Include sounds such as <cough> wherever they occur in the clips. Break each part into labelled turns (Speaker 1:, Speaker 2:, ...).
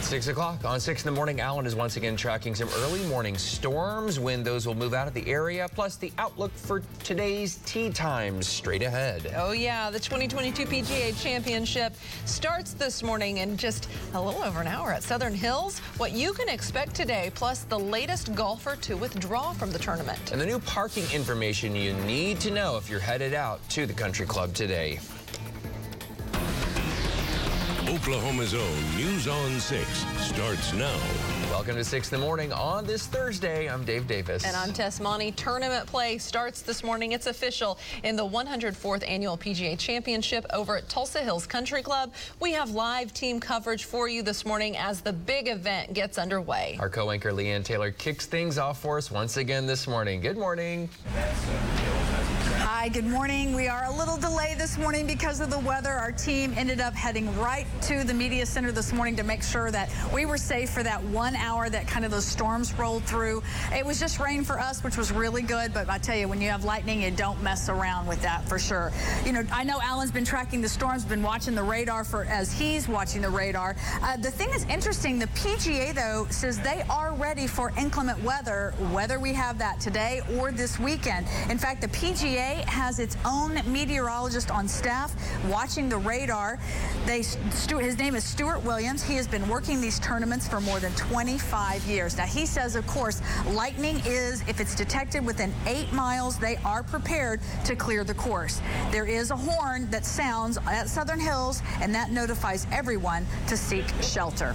Speaker 1: It's 6 o'clock on 6 in the morning. Alan is once again tracking some early morning storms, when those will move out of the area, plus the outlook for today's tee times straight ahead.
Speaker 2: Oh, yeah. The 2022 PGA Championship starts this morning in just a little over an hour at Southern Hills. What you can expect today, plus the latest golfer to withdraw from the tournament.
Speaker 1: And the new parking information you need to know if you're headed out to the country club today.
Speaker 3: Oklahoma's own News on 6 starts now.
Speaker 1: Welcome to 6 in the morning on this Thursday. I'm Dave Davis.
Speaker 2: And I'm Tess Monty. Tournament play starts this morning. It's official in the 104th Annual PGA Championship over at Tulsa Hills Country Club. We have live team coverage for you this morning as the big event gets underway.
Speaker 1: Our co-anchor Leanne Taylor kicks things off for us once again this morning. Good morning.
Speaker 4: Hi, good morning. We are a little delayed this morning because of the weather. Our team ended up heading right to the media center this morning to make sure that we were safe for that one hour that kind of those storms rolled through. It was just rain for us, which was really good. But I tell you, when you have lightning, you don't mess around with that for sure. You know, I know Alan's been tracking the storms, been watching the radar for as he's watching the radar. Uh, the thing is interesting. The PGA though says they are ready for inclement weather, whether we have that today or this weekend. In fact, the PGA has its own meteorologist on staff watching the radar. They, his name is Stuart Williams. He has been working these tournaments for more than 25 years. Now, he says, of course, lightning is, if it's detected within eight miles, they are prepared to clear the course. There is a horn that sounds at Southern Hills, and that notifies everyone to seek shelter.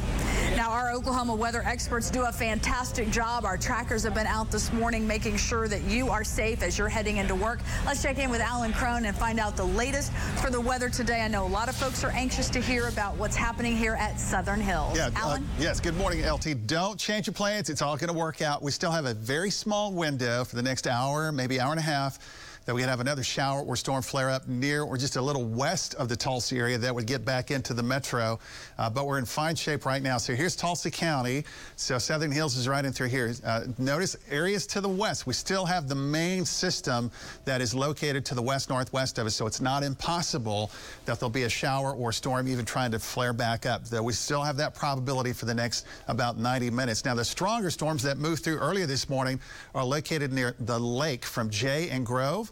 Speaker 4: Now, our Oklahoma weather experts do a fantastic job. Our trackers have been out this morning making sure that you are safe as you're heading into work. Let's check in with Alan Crone and find out the latest for the weather today. I know a lot of folks are anxious to hear about what's happening here at Southern Hills.
Speaker 5: Yeah,
Speaker 4: Alan?
Speaker 5: Uh, yes, good morning, LT. Don't change your plans. It's all going to work out. We still have a very small window for the next hour, maybe hour and a half that we could have another shower or storm flare up near or just a little west of the Tulsa area that would get back into the metro. Uh, but we're in fine shape right now. So here's Tulsa County. So Southern Hills is right in through here. Uh, notice areas to the west. We still have the main system that is located to the west northwest of us. So it's not impossible that there'll be a shower or storm even trying to flare back up. Though we still have that probability for the next about 90 minutes. Now the stronger storms that moved through earlier this morning are located near the lake from Jay and Grove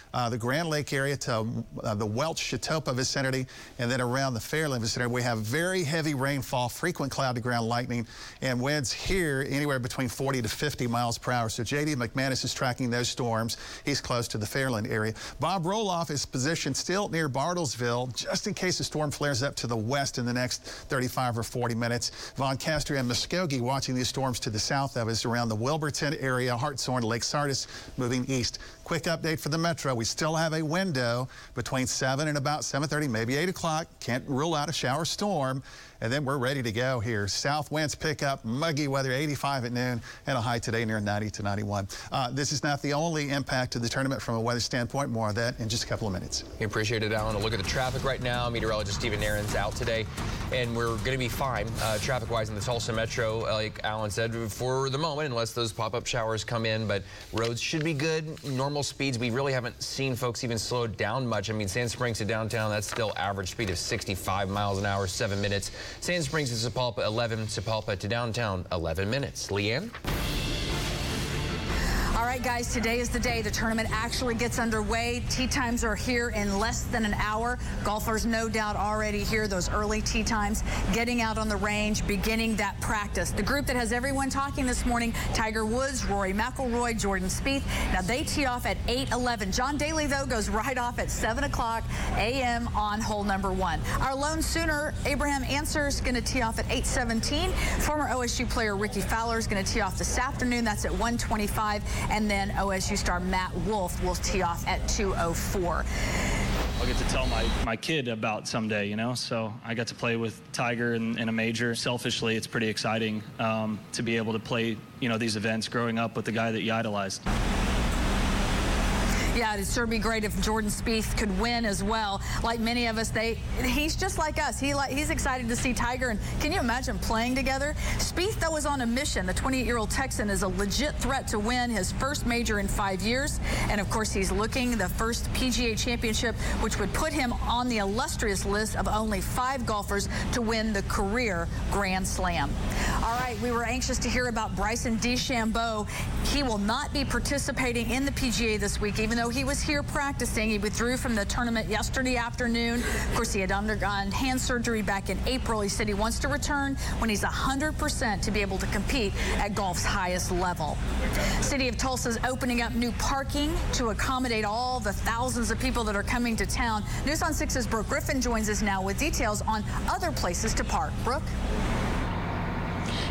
Speaker 5: uh, the Grand Lake area to uh, the Welch Chetopa vicinity, and then around the Fairland vicinity, we have very heavy rainfall, frequent cloud to ground lightning, and winds here anywhere between 40 to 50 miles per hour. So J.D. McManus is tracking those storms. He's close to the Fairland area. Bob Roloff is positioned still near Bartlesville, just in case the storm flares up to the west in the next 35 or 40 minutes. Von Castro and Muskogee watching these storms to the south of us around the Wilburton area, Hartshorne, Lake Sardis, moving east. Quick update for the metro. We still have a window between 7 and about 7.30, maybe 8 o'clock. Can't rule out a shower storm. And then we're ready to go here. South winds pick up, muggy weather, 85 at noon, and a high today near 90 to 91. Uh, this is not the only impact of the tournament from a weather standpoint. More of that in just a couple of minutes.
Speaker 1: We appreciate it, Alan. A look at the traffic right now. Meteorologist Stephen Aaron's out today, and we're going to be fine uh, traffic-wise in the Tulsa Metro, like Alan said, for the moment, unless those pop-up showers come in. But roads should be good. Normal speeds. We really haven't seen folks even slow down much. I mean, Sand Springs to downtown, that's still average speed of 65 miles an hour, seven minutes. Sand Springs to Sapulpa, 11. Sapulpa to downtown, 11 minutes. Leanne?
Speaker 4: All right, guys, today is the day the tournament actually gets underway. Tee times are here in less than an hour. Golfers, no doubt, already here. Those early tee times, getting out on the range, beginning that practice. The group that has everyone talking this morning, Tiger Woods, Rory McIlroy, Jordan Spieth. Now, they tee off at 8.11. John Daly, though, goes right off at 7 o'clock a.m. on hole number one. Our lone Sooner, Abraham Ancer, is going to tee off at 8.17. Former OSU player Rickie Fowler is going to tee off this afternoon. That's at 125 and then OSU star Matt Wolff will tee off at 204.
Speaker 6: I'll get to tell my, my kid about someday, you know? So I got to play with Tiger in, in a major. Selfishly, it's pretty exciting um, to be able to play, you know, these events growing up with the guy that you idolized.
Speaker 4: Yeah, it'd sure be great if Jordan Spieth could win as well. Like many of us, they he's just like us. He like he's excited to see Tiger. And can you imagine playing together? Spieth though is on a mission. The 28-year-old Texan is a legit threat to win his first major in five years, and of course he's looking the first PGA Championship, which would put him on the illustrious list of only five golfers to win the career Grand Slam. All right, we were anxious to hear about Bryson DeChambeau. He will not be participating in the PGA this week, even though he was here practicing. He withdrew from the tournament yesterday afternoon. Of course, he had undergone hand surgery back in April. He said he wants to return when he's 100% to be able to compete at golf's highest level. City of Tulsa is opening up new parking to accommodate all the thousands of people that are coming to town. News on 6's Brooke Griffin joins us now with details on other places to park. Brooke?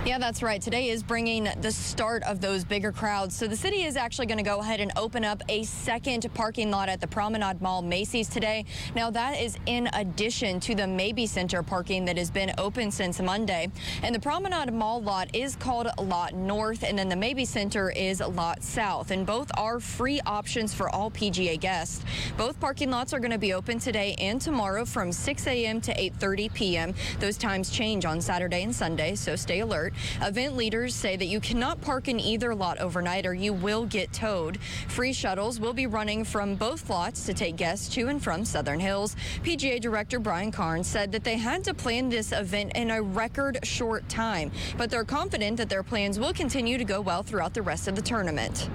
Speaker 7: Yeah, that's right. Today is bringing the start of those bigger crowds. So the city is actually going to go ahead and open up a second parking lot at the Promenade Mall Macy's today. Now that is in addition to the Mabee Center parking that has been open since Monday. And the Promenade Mall lot is called Lot North and then the Mabee Center is Lot South. And both are free options for all PGA guests. Both parking lots are going to be open today and tomorrow from 6 a.m. to 8.30 p.m. Those times change on Saturday and Sunday, so stay alert. Event leaders say that you cannot park in either lot overnight or you will get towed. Free shuttles will be running from both lots to take guests to and from Southern Hills. PGA Director Bryan Karns said that they had to plan this event in a record short time, but they're confident that their plans will continue to go well throughout the rest of the tournament.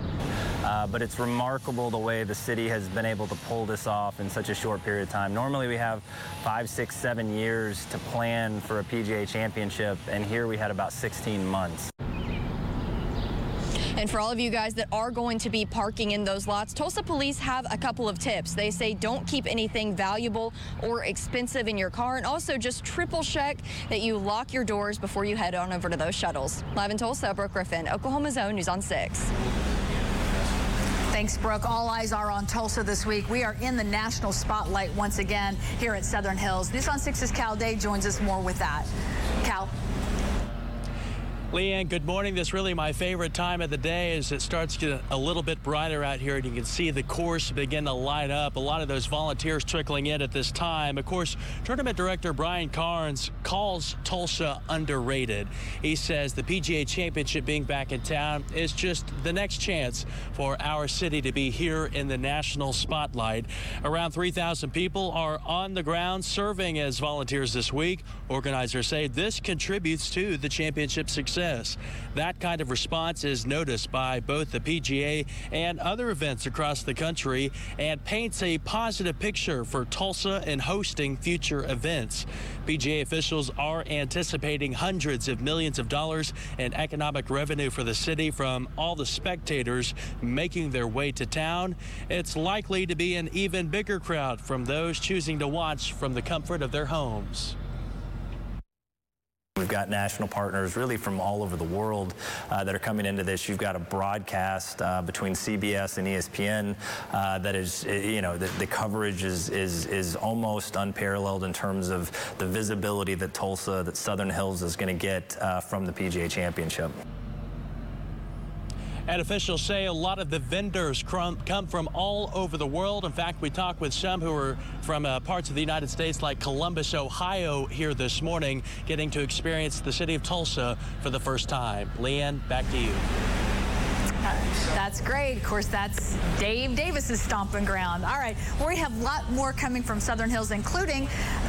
Speaker 8: Uh, but it's remarkable the way the city has been able to pull this off in such a short period of time. Normally we have five, six, seven years to plan for a PGA championship, and here we had about 16 months.
Speaker 7: And for all of you guys that are going to be parking in those lots, Tulsa police have a couple of tips. They say don't keep anything valuable or expensive in your car and also just triple check that you lock your doors before you head on over to those shuttles. Live in Tulsa, Brooke Griffin, Oklahoma's Own News on 6.
Speaker 4: Thanks, Brooke. All eyes are on Tulsa this week. We are in the national spotlight once again here at Southern Hills. News on 6's Cal Day joins us more with that. Cal.
Speaker 9: Leanne, good morning. This is really my favorite time of the day as it starts to get a little bit brighter out here and you can see the course begin to light up. A lot of those volunteers trickling in at this time. Of course, tournament director Bryan Karns calls Tulsa underrated. He says the PGA Championship being back in town is just the next chance for our city to be here in the national spotlight. Around 3,000 people are on the ground serving as volunteers this week. Organizers say this contributes to the championship success success. That kind of response is noticed by both the PGA and other events across the country and paints a positive picture for Tulsa in hosting future events. PGA officials are anticipating hundreds of millions of dollars in economic revenue for the city from all the spectators making their way to town. It's likely to be an even bigger crowd from those choosing to watch from the comfort of their homes.
Speaker 8: We've got national partners really from all over the world uh, that are coming into this. You've got a broadcast uh, between CBS and ESPN uh, that is, you know, the, the, coverage is, is, is almost unparalleled in terms of the visibility that Tulsa, that Southern Hills is going to get uh, from the PGA Championship.
Speaker 9: And officials say a lot of the vendors come from all over the world. In fact, we talked with some who are from uh, parts of the United States like Columbus, Ohio here this morning, getting to experience the city of Tulsa for the first time. Leanne, back to you.
Speaker 4: That's great. Of course, that's Dave Davis's stomping ground. All right, we have a lot more coming from Southern Hills, including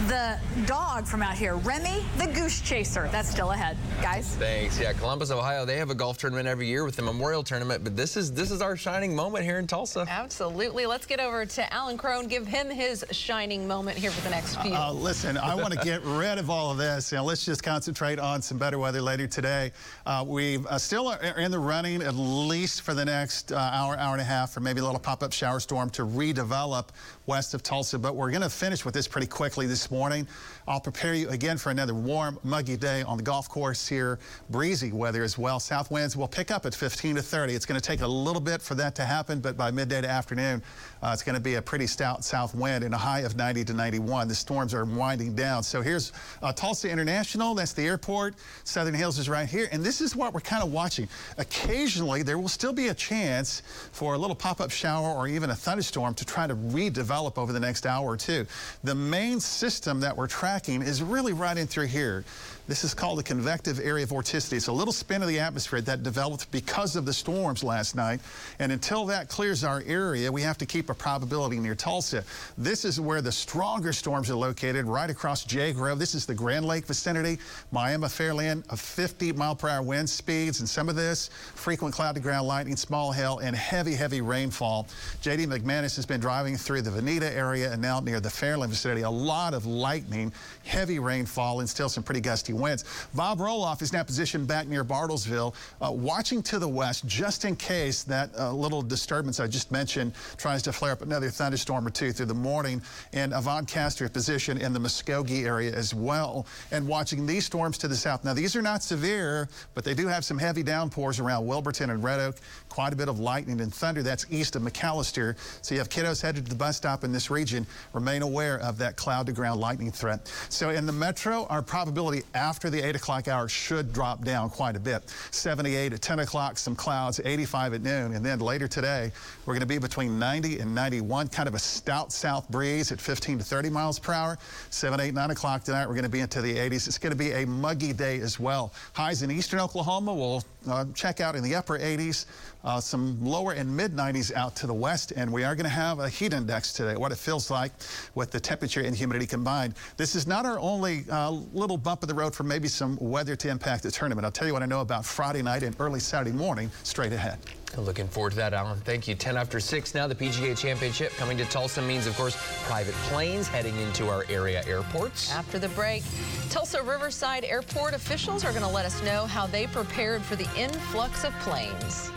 Speaker 4: the dog from out here, Remy the Goose Chaser. That's still ahead, guys.
Speaker 1: Thanks. Yeah, Columbus, Ohio, they have a golf tournament every year with the Memorial Tournament, but this is this is our shining moment here in Tulsa.
Speaker 2: Absolutely. Let's get over to Alan Crone, give him his shining moment here for the next few.
Speaker 5: Uh, listen, I want to get rid of all of this. You know, let's just concentrate on some better weather later today. Uh, we uh, still are in the running at least for the next uh, hour, hour and a half for maybe a little pop-up shower storm to redevelop west of Tulsa. But we're going to finish with this pretty quickly this morning. I'll prepare you again for another warm, muggy day on the golf course here. Breezy weather as well. South winds will pick up at 15 to 30. It's going to take a little bit for that to happen, but by midday to afternoon, uh, it's going to be a pretty stout south wind and a high of 90 to 91. The storms are winding down. So here's uh, Tulsa International. That's the airport. Southern Hills is right here. And this is what we're kind of watching. Occasionally, there will still be a chance for a little pop-up shower or even a thunderstorm to try to redevelop over the next hour or two. The main system that we're tracking is really right in through here. This is called a convective area of vorticity. It's a little spin of the atmosphere that developed because of the storms last night. And until that clears our area, we have to keep a probability near Tulsa. This is where the stronger storms are located, right across Jay Grove. This is the Grand Lake vicinity, Miami Fairland, of 50 mile per hour wind speeds. And some of this, frequent cloud to ground lightning, small hail, and heavy, heavy rainfall. J.D. McManus has been driving through the Vinita area and now near the Fairland vicinity. A lot of lightning, heavy rainfall, and still some pretty gusty winds. Bob Roloff is now positioned back near Bartlesville, uh, watching to the west just in case that uh, little disturbance I just mentioned tries to flare up another thunderstorm or two through the morning. And Yvonne Castor positioned in the Muskogee area as well. And watching these storms to the south. Now, these are not severe, but they do have some heavy downpours around Wilburton and Red Oak. Quite a bit of lightning and thunder. That's east of McAlester. So you have kiddos headed to the bus stop in this region. Remain aware of that cloud to ground lightning threat. So in the metro, our probability after the 8 o'clock hour should drop down quite a bit. 78 at 10 o'clock, some clouds, 85 at noon. And then later today, we're going to be between 90 and 91, kind of a stout south breeze at 15 to 30 miles per hour. 7, 8, 9 o'clock tonight, we're going to be into the 80s. It's going to be a muggy day as well. Highs in eastern Oklahoma will uh, check out in the upper 80s. Uh, some lower and mid 90s out to the west, and we are going to have a heat index today, what it feels like with the temperature and humidity combined. This is not our only uh, little bump in the road for maybe some weather to impact the tournament. I'll tell you what I know about Friday night and early Saturday morning straight ahead.
Speaker 1: Looking forward to that, Alan. Thank you. 10 after 6 now. The PGA Championship coming to Tulsa means, of course, private planes heading into our area airports.
Speaker 2: After the break, Tulsa Riverside Airport officials are going to let us know how they prepared for the influx of planes.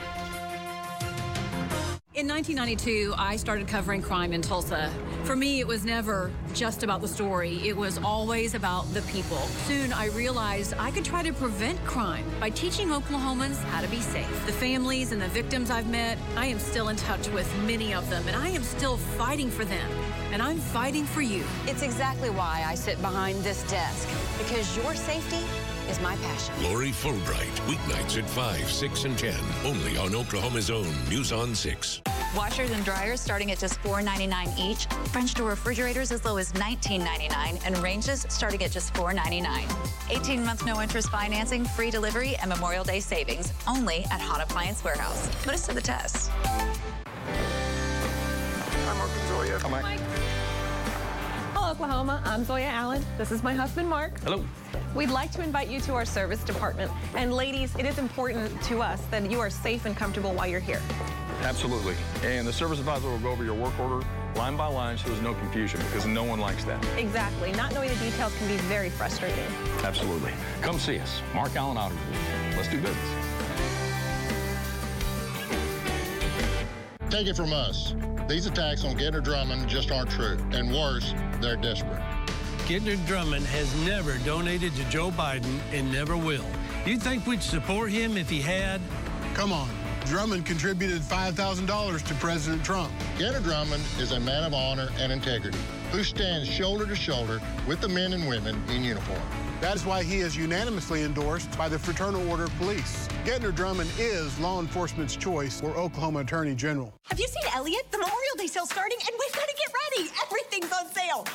Speaker 10: In 1992, I started covering crime in Tulsa. For me, it was never just about the story. It was always about the people. Soon, I realized I could try to prevent crime by teaching Oklahomans how to be safe. The families and the victims I've met, I am still in touch with many of them, and I am still fighting for them. And I'm fighting for you.
Speaker 11: It's exactly why I sit behind this desk, because your safety is my passion.
Speaker 3: Lori Fulbright, weeknights at 5, 6, and 10, only on Oklahoma's own News on 6.
Speaker 12: Washers and dryers starting at just $4.99 each. French door refrigerators as low as $19.99 and ranges starting at just $4.99. 18 month no interest financing, free delivery, and Memorial Day savings only at Hahn Appliance Warehouse. Put us to the test.
Speaker 13: I'm Mark and Come on.
Speaker 14: Hello, Oklahoma. I'm Zoya Allen. This is my husband, Mark.
Speaker 1: Hello.
Speaker 14: We'd like to invite you to our service department. And ladies, it is important to us that you are safe and comfortable while you're here.
Speaker 13: Absolutely. And the service advisor will go over your work order line by line so there's no confusion because no one likes that.
Speaker 14: Exactly. Not knowing the details can be very frustrating.
Speaker 13: Absolutely. Come see us. Mark Allen Auto Group. Let's do business.
Speaker 15: Take it from us. These attacks on Gentner Drummond just aren't true. And worse, they're desperate.
Speaker 16: Gentner Drummond has never donated to Joe Biden and never will. You think we'd support him if he had?
Speaker 17: Come on. Drummond contributed $5,000 to President Trump.
Speaker 15: Gentner Drummond is a man of honor and integrity who stands shoulder to shoulder with the men and women in uniform.
Speaker 17: That is why he is unanimously endorsed by the Fraternal Order of Police. Gentner Drummond is law enforcement's choice for Oklahoma Attorney General.
Speaker 18: Have you seen Elliot? The Memorial Day sale starting, and we've got to get ready. Everything's on sale.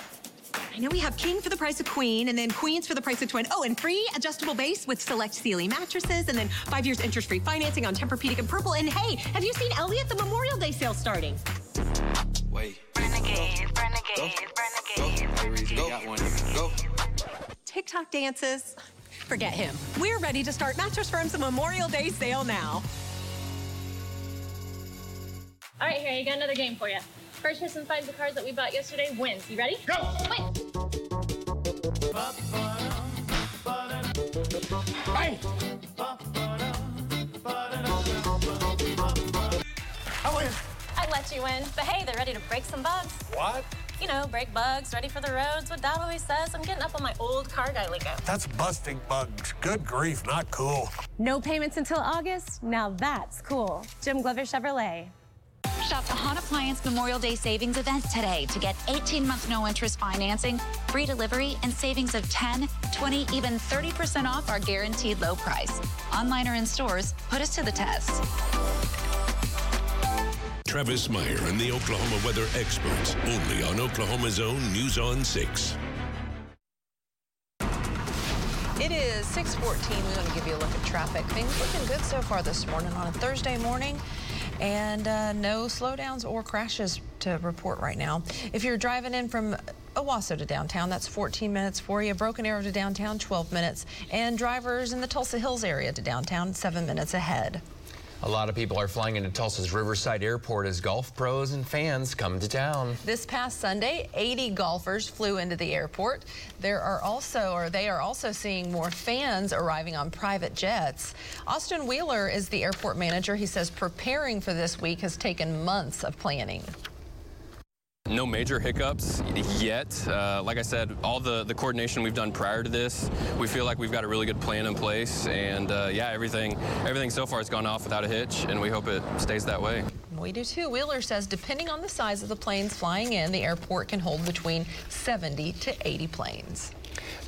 Speaker 18: I know we have king for the price of queen, and then queens for the price of twin. Oh, and free adjustable base with select Sealy mattresses, and then five years interest-free financing on Tempur-Pedic and Purple. And hey, have you seen Elliot? The Memorial Day sale starting.
Speaker 19: Wait.
Speaker 18: Renegade, renegade, renegade.
Speaker 19: Go. Got one. Go.
Speaker 18: TikTok dances. Forget him. We're ready to start Mattress Firm's Memorial Day sale now.
Speaker 20: All right, here, I got another game for you. First person finds the cards that we bought yesterday wins. You ready? Go! Win!
Speaker 19: Hey!
Speaker 20: I win. I let
Speaker 21: let you win. But hey, they're ready to break some bugs.
Speaker 22: What?
Speaker 21: You know, break bugs, ready for the roads. What Dad always says. I'm getting up on my old car guy lingo.
Speaker 22: That's busting bugs. Good grief, not cool.
Speaker 14: No payments until August? Now that's cool. Jim Glover Chevrolet.
Speaker 12: Shop the Hahn Appliance Memorial Day savings event today to get 18 month no interest financing, free delivery, and savings of 10, 20, even 30% off our guaranteed low price. Online or in stores, put us to the test.
Speaker 3: Travis Meyer and the Oklahoma weather experts, only on Oklahoma's own News on 6.
Speaker 2: It is 614. We want to give you a look at traffic. Things looking good so far this morning on a Thursday morning. And uh, no slowdowns or crashes to report right now. If you're driving in from Owasso to downtown, that's 14 minutes for you. Broken Arrow to downtown, 12 minutes. And drivers in the Tulsa Hills area to downtown, 7 minutes ahead.
Speaker 1: A lot of people are flying into Tulsa's Riverside Airport as golf pros and fans come to town.
Speaker 2: This past Sunday, 80 golfers flew into the airport. There are also, or they are also seeing more fans arriving on private jets. Austin Wheeler is the airport manager. He says preparing for this week has taken months of planning.
Speaker 23: No major hiccups yet. Uh, like I said, all the, the coordination we've done prior to this, we feel like we've got a really good plan in place. And uh, yeah, everything, everything so far has gone off without a hitch, and we hope it stays that way.
Speaker 2: We do too. Wheeler says depending on the size of the planes flying in, the airport can hold between 70 to 80 planes.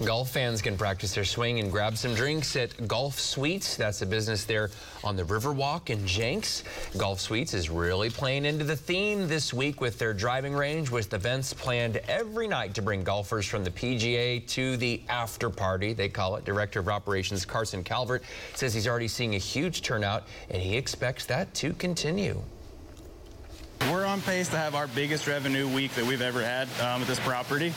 Speaker 1: Golf fans can practice their swing and grab some drinks at Golf Suites. That's a business there on the Riverwalk in Jenks. Golf Suites is really playing into the theme this week with their driving range, with events planned every night to bring golfers from the PGA to the after party, they call it. Director of Operations Carson Calvert says he's already seeing a huge turnout, and he expects that to continue.
Speaker 24: We're on pace to have our biggest revenue week that we've ever had um, at this property.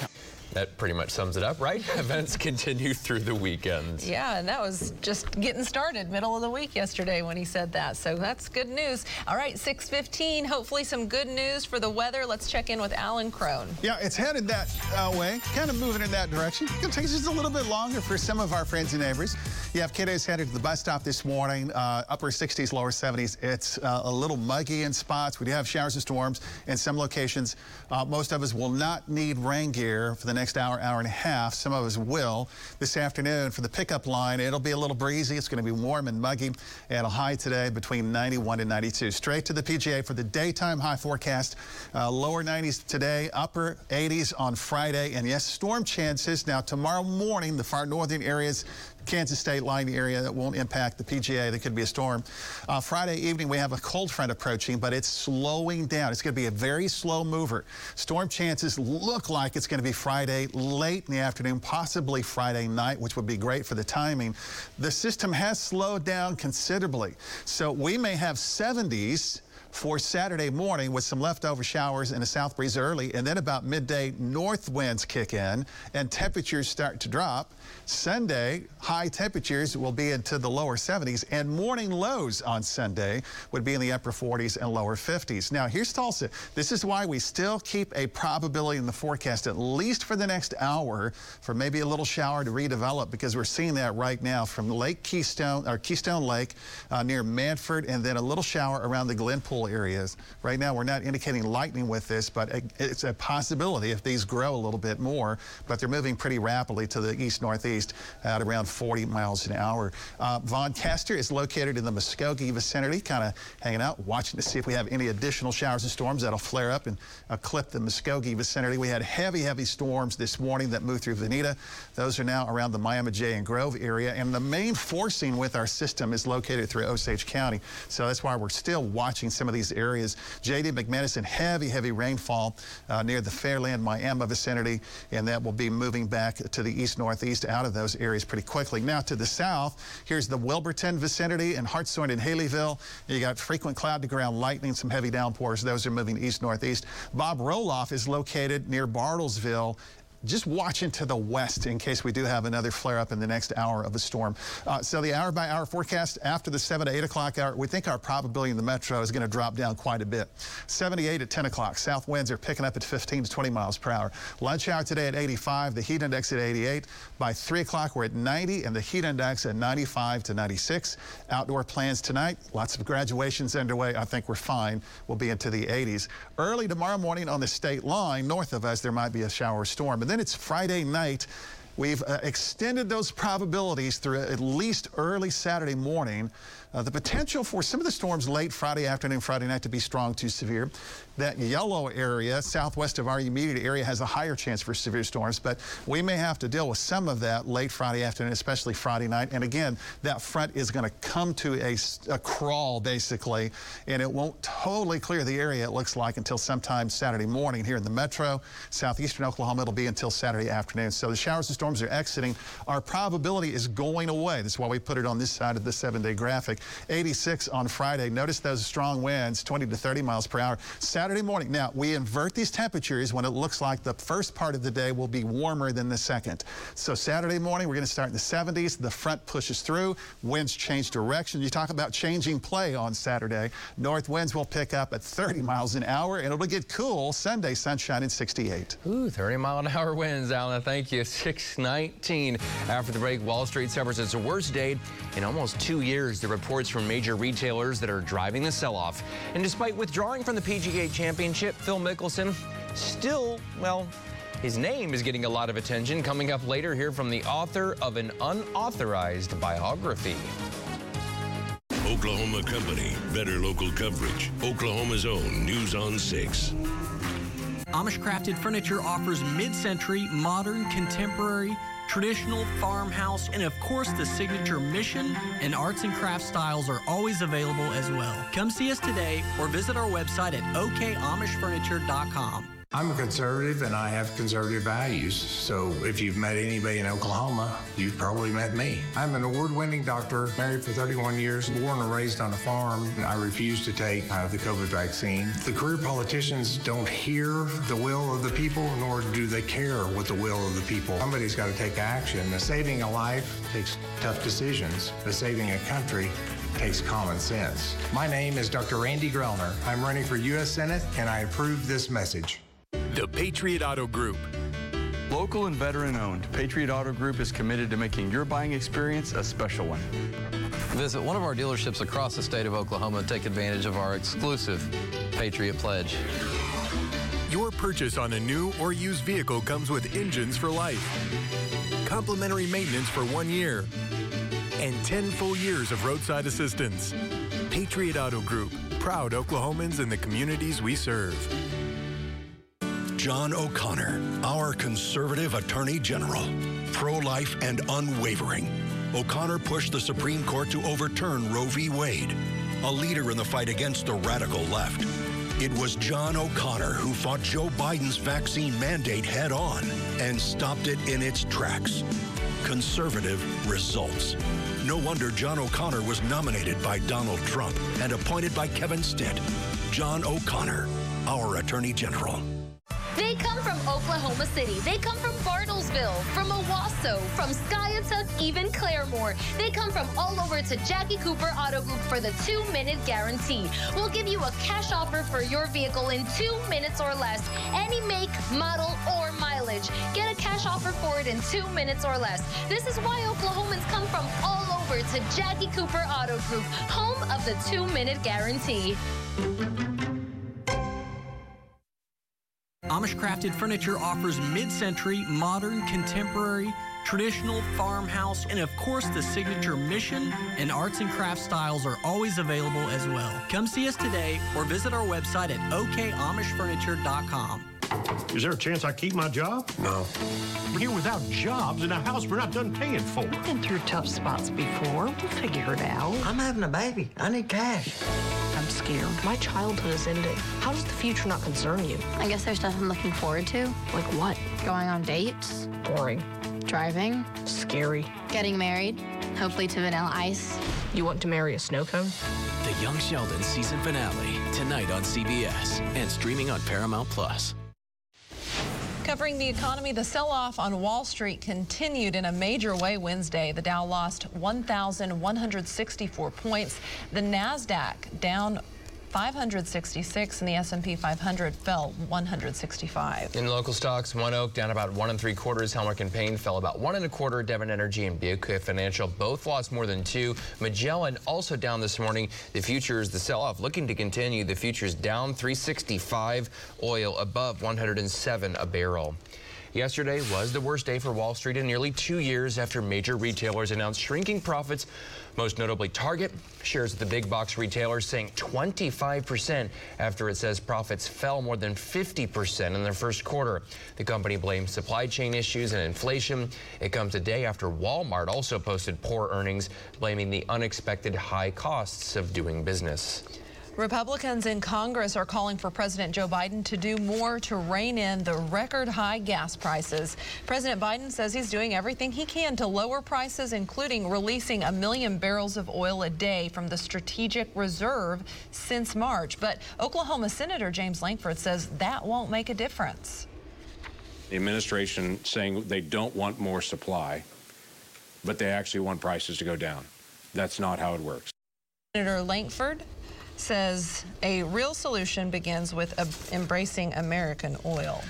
Speaker 1: That pretty much sums it up, right? <laughs> Events continue through the weekend.
Speaker 2: Yeah, and that was just getting started middle of the week yesterday when he said that. So that's good news. All right, 615, hopefully some good news for the weather. Let's check in with Alan Crone.
Speaker 5: Yeah, it's headed that uh, way, kind of moving in that direction. It's going to take just a little bit longer for some of our friends and neighbors. You have kiddos headed to the bus stop this morning, uh, upper 60s, lower 70s. It's uh, a little muggy in spots. We do have showers and storms in some locations. Uh, most of us will not need rain gear for the next hour, hour and a half. Some of us will. This afternoon for the pickup line, it'll be a little breezy. It's going to be warm and muggy and a high today between 91 and 92. Straight to the PGA for the daytime high forecast. Uh, lower 90s today, upper 80s on Friday. And yes, storm chances. Now, tomorrow morning, the far northern areas Kansas State line area that won't impact the PGA. There could be a storm. Uh, Friday evening, we have a cold front approaching, but it's slowing down. It's going to be a very slow mover. Storm chances look like it's going to be Friday late in the afternoon, possibly Friday night, which would be great for the timing. The system has slowed down considerably, so we may have 70s for Saturday morning with some leftover showers and a south breeze early, and then about midday, north winds kick in and temperatures start to drop. Sunday, high temperatures will be into the lower 70s, and morning lows on Sunday would be in the upper 40s and lower 50s. Now, here's Tulsa. This is why we still keep a probability in the forecast, at least for the next hour, for maybe a little shower to redevelop, because we're seeing that right now from Lake Keystone, or Keystone Lake uh, near Mannford, and then a little shower around the Glenpool areas. Right now, we're not indicating lightning with this, but it's a possibility if these grow a little bit more, but they're moving pretty rapidly to the east northeast at around 40 miles an hour. Uh, Von is located in the Muskogee vicinity, kind of hanging out, watching to see if we have any additional showers and storms that'll flare up and clip the Muskogee vicinity. We had heavy, heavy storms this morning that moved through Vinita. Those are now around the Miami Jay and Grove area, and the main forcing with our system is located through Osage County. So that's why we're still watching some of these areas. J.D. McManus heavy, heavy rainfall uh, near the Fairland, Miami vicinity, and that will be moving back to the east-northeast out of those areas pretty quickly. Now to the south, here's the Wilburton vicinity and Hartshorne and Haileyville. You got frequent cloud to ground lightning, some heavy downpours. Those are moving east-northeast. Bob Roloff is located near Bartlesville just watching to the west in case we do have another flare up in the next hour of a storm. Uh, so the hour by hour forecast after the 7 to 8 o'clock hour, we think our probability in the metro is going to drop down quite a bit. 78 at 10 o'clock. South winds are picking up at 15 to 20 miles per hour. Lunch hour today at 85, the heat index at 88. By 3 o'clock, we're at 90, and the heat index at 95 to 96. Outdoor plans tonight, lots of graduations underway. I think we're fine. We'll be into the 80s. Early tomorrow morning on the state line, north of us, there might be a shower storm. And then it's Friday night. We've uh, extended those probabilities through at least early Saturday morning. Uh, the potential for some of the storms late Friday afternoon, Friday night to be strong to severe. That yellow area, southwest of our immediate area, has a higher chance for severe storms, but we may have to deal with some of that late Friday afternoon, especially Friday night. And again, that front is going to come to a, a crawl, basically, and it won't totally clear the area, it looks like, until sometime Saturday morning here in the metro. Southeastern Oklahoma, it'll be until Saturday afternoon. So the showers and storms are exiting. Our probability is going away. That's why we put it on this side of the seven-day graphic. 86 on Friday. Notice those strong winds, 20 to 30 miles per hour. Saturday morning. Now, we invert these temperatures when it looks like the first part of the day will be warmer than the second. So Saturday morning, we're going to start in the 70s. The front pushes through. Winds change direction. You talk about changing play on Saturday. North winds will pick up at 30 miles an hour, and it'll get cool Sunday, sunshine in 68.
Speaker 1: Ooh, 30 mile an hour winds, Alan. Thank you. 619 after the break. Wall Street suffers its worst day in almost two years. The reports from major retailers that are driving the sell-off. And despite withdrawing from the PGA Championship, Phil Mickelson still, well, his name is getting a lot of attention. Coming up later, here from the author of an unauthorized biography.
Speaker 3: Oklahoma Company, better local coverage. Oklahoma's own News on 6.
Speaker 25: Amish Crafted Furniture offers mid century, modern, contemporary, traditional, farmhouse, and of course the signature mission and arts and crafts styles are always available as well. Come see us today or visit our website at okamishfurniture.com.
Speaker 22: I'm a conservative and I have conservative values. So if you've met anybody in Oklahoma, you've probably met me. I'm an award winning doctor, married for 31 years, born and raised on a farm. I refuse to take uh, the COVID vaccine. The career politicians don't hear the will of the people, nor do they care what the will of the people. Somebody's got to take action. Saving a life takes tough decisions, but saving a country takes common sense. My name is Dr. Randy Grellner. I'm running for U.S. Senate, and I approve this message.
Speaker 26: The Patriot Auto Group.
Speaker 13: Local and veteran owned, Patriot Auto Group is committed to making your buying experience a special one.
Speaker 27: Visit one of our dealerships across the state of Oklahoma and take advantage of our exclusive Patriot Pledge.
Speaker 26: Your purchase on a new or used vehicle comes with engines for life, complimentary maintenance for one year, and 10 full years of roadside assistance. Patriot Auto Group, proud Oklahomans in the communities we serve.
Speaker 28: John O'Connor, our conservative attorney general, pro life and unwavering. O'Connor pushed the Supreme Court to overturn Roe v. Wade, a leader in the fight against the radical left. It was John O'Connor who fought Joe Biden's vaccine mandate head on and stopped it in its tracks. Conservative results. No wonder John O'Connor was nominated by Donald Trump and appointed by Kevin Stitt. John O'Connor, our Attorney General.
Speaker 29: They come from Oklahoma City. They come from Bartlesville, from Owasso, from Skiatook, even Claremore. They come from all over to Jackie Cooper Auto Group for the two minute guarantee. We'll give you a cash offer for your vehicle in two minutes or less. Any make, model, or mileage. Get a cash offer for it in two minutes or less. This is why Oklahomans come from all over to Jackie Cooper Auto Group, home of the two minute guarantee.
Speaker 25: Amish Crafted Furniture offers mid century, modern, contemporary, traditional, farmhouse, and of course the signature mission and arts and crafts styles are always available as well. Come see us today or visit our website at okamishfurniture.com.
Speaker 22: Is there a chance I keep my job? No. We're here without jobs in a house we're not done paying for.
Speaker 30: I've been through tough spots before. We'll figure it out.
Speaker 31: I'm having a baby. I need cash.
Speaker 30: I'm. My childhood is ending. How does the future not concern you?
Speaker 32: I guess there's stuff I'm looking forward to.
Speaker 30: Like what?
Speaker 32: Going on dates.
Speaker 30: Boring.
Speaker 32: Driving.
Speaker 30: Scary.
Speaker 32: Getting married. Hopefully to Vanilla Ice.
Speaker 30: You want to marry a snow cone?
Speaker 33: The Young Sheldon season finale tonight on CBS and streaming on Paramount Plus.
Speaker 2: Covering the economy, the sell-off on Wall Street continued in a major way Wednesday. The Dow lost 1,164 points. The Nasdaq down 566 and the S&P 500 fell 165.
Speaker 1: In local stocks, ONEOK down about one and three quarters. Helmerich and Payne fell about one and a quarter. Devon Energy and BOK Financial both lost more than two. Magellan also down this morning. The futures, the sell-off looking to continue. The futures down 365. Oil above 107 a barrel. Yesterday was the worst day for Wall Street in nearly two years after major retailers announced shrinking profits. Most notably, Target shares of the big box retailers sank 25% after it says profits fell more than 50% in their first quarter. The company blames supply chain issues and inflation. It comes a day after Walmart also posted poor earnings, blaming the unexpected high costs of doing business.
Speaker 2: Republicans in Congress are calling for President Joe Biden to do more to rein in the record high gas prices. President Biden says he's doing everything he can to lower prices, including releasing a million barrels of oil a day from the strategic reserve since March. But Oklahoma Senator James Lankford says that won't make a difference.
Speaker 34: The administration saying they don't want more supply, but they actually want prices to go down. That's not how it works.
Speaker 2: Senator Lankford says a real solution begins with embracing American oil.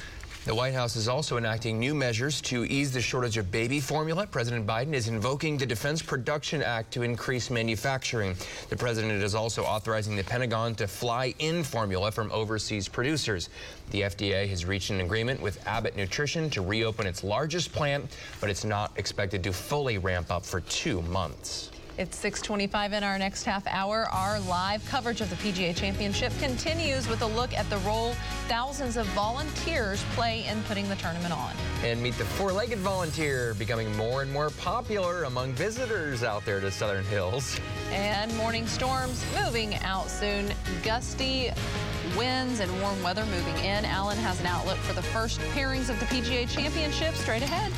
Speaker 1: The White House is also enacting new measures to ease the shortage of baby formula. President Biden is invoking the Defense Production Act to increase manufacturing. The president is also authorizing the Pentagon to fly in formula from overseas producers. The FDA has reached an agreement with Abbott Nutrition to reopen its largest plant, but it's not expected to fully ramp up for two months.
Speaker 2: It's 625 in our next half hour. Our live coverage of the PGA Championship continues with a look at the role thousands of volunteers play in putting the tournament on.
Speaker 1: And meet the four-legged volunteer becoming more and more popular among visitors out there to Southern Hills.
Speaker 2: And morning storms moving out soon. Gusty winds and warm weather moving in. Alan has an outlook for the first pairings of the PGA Championship straight ahead.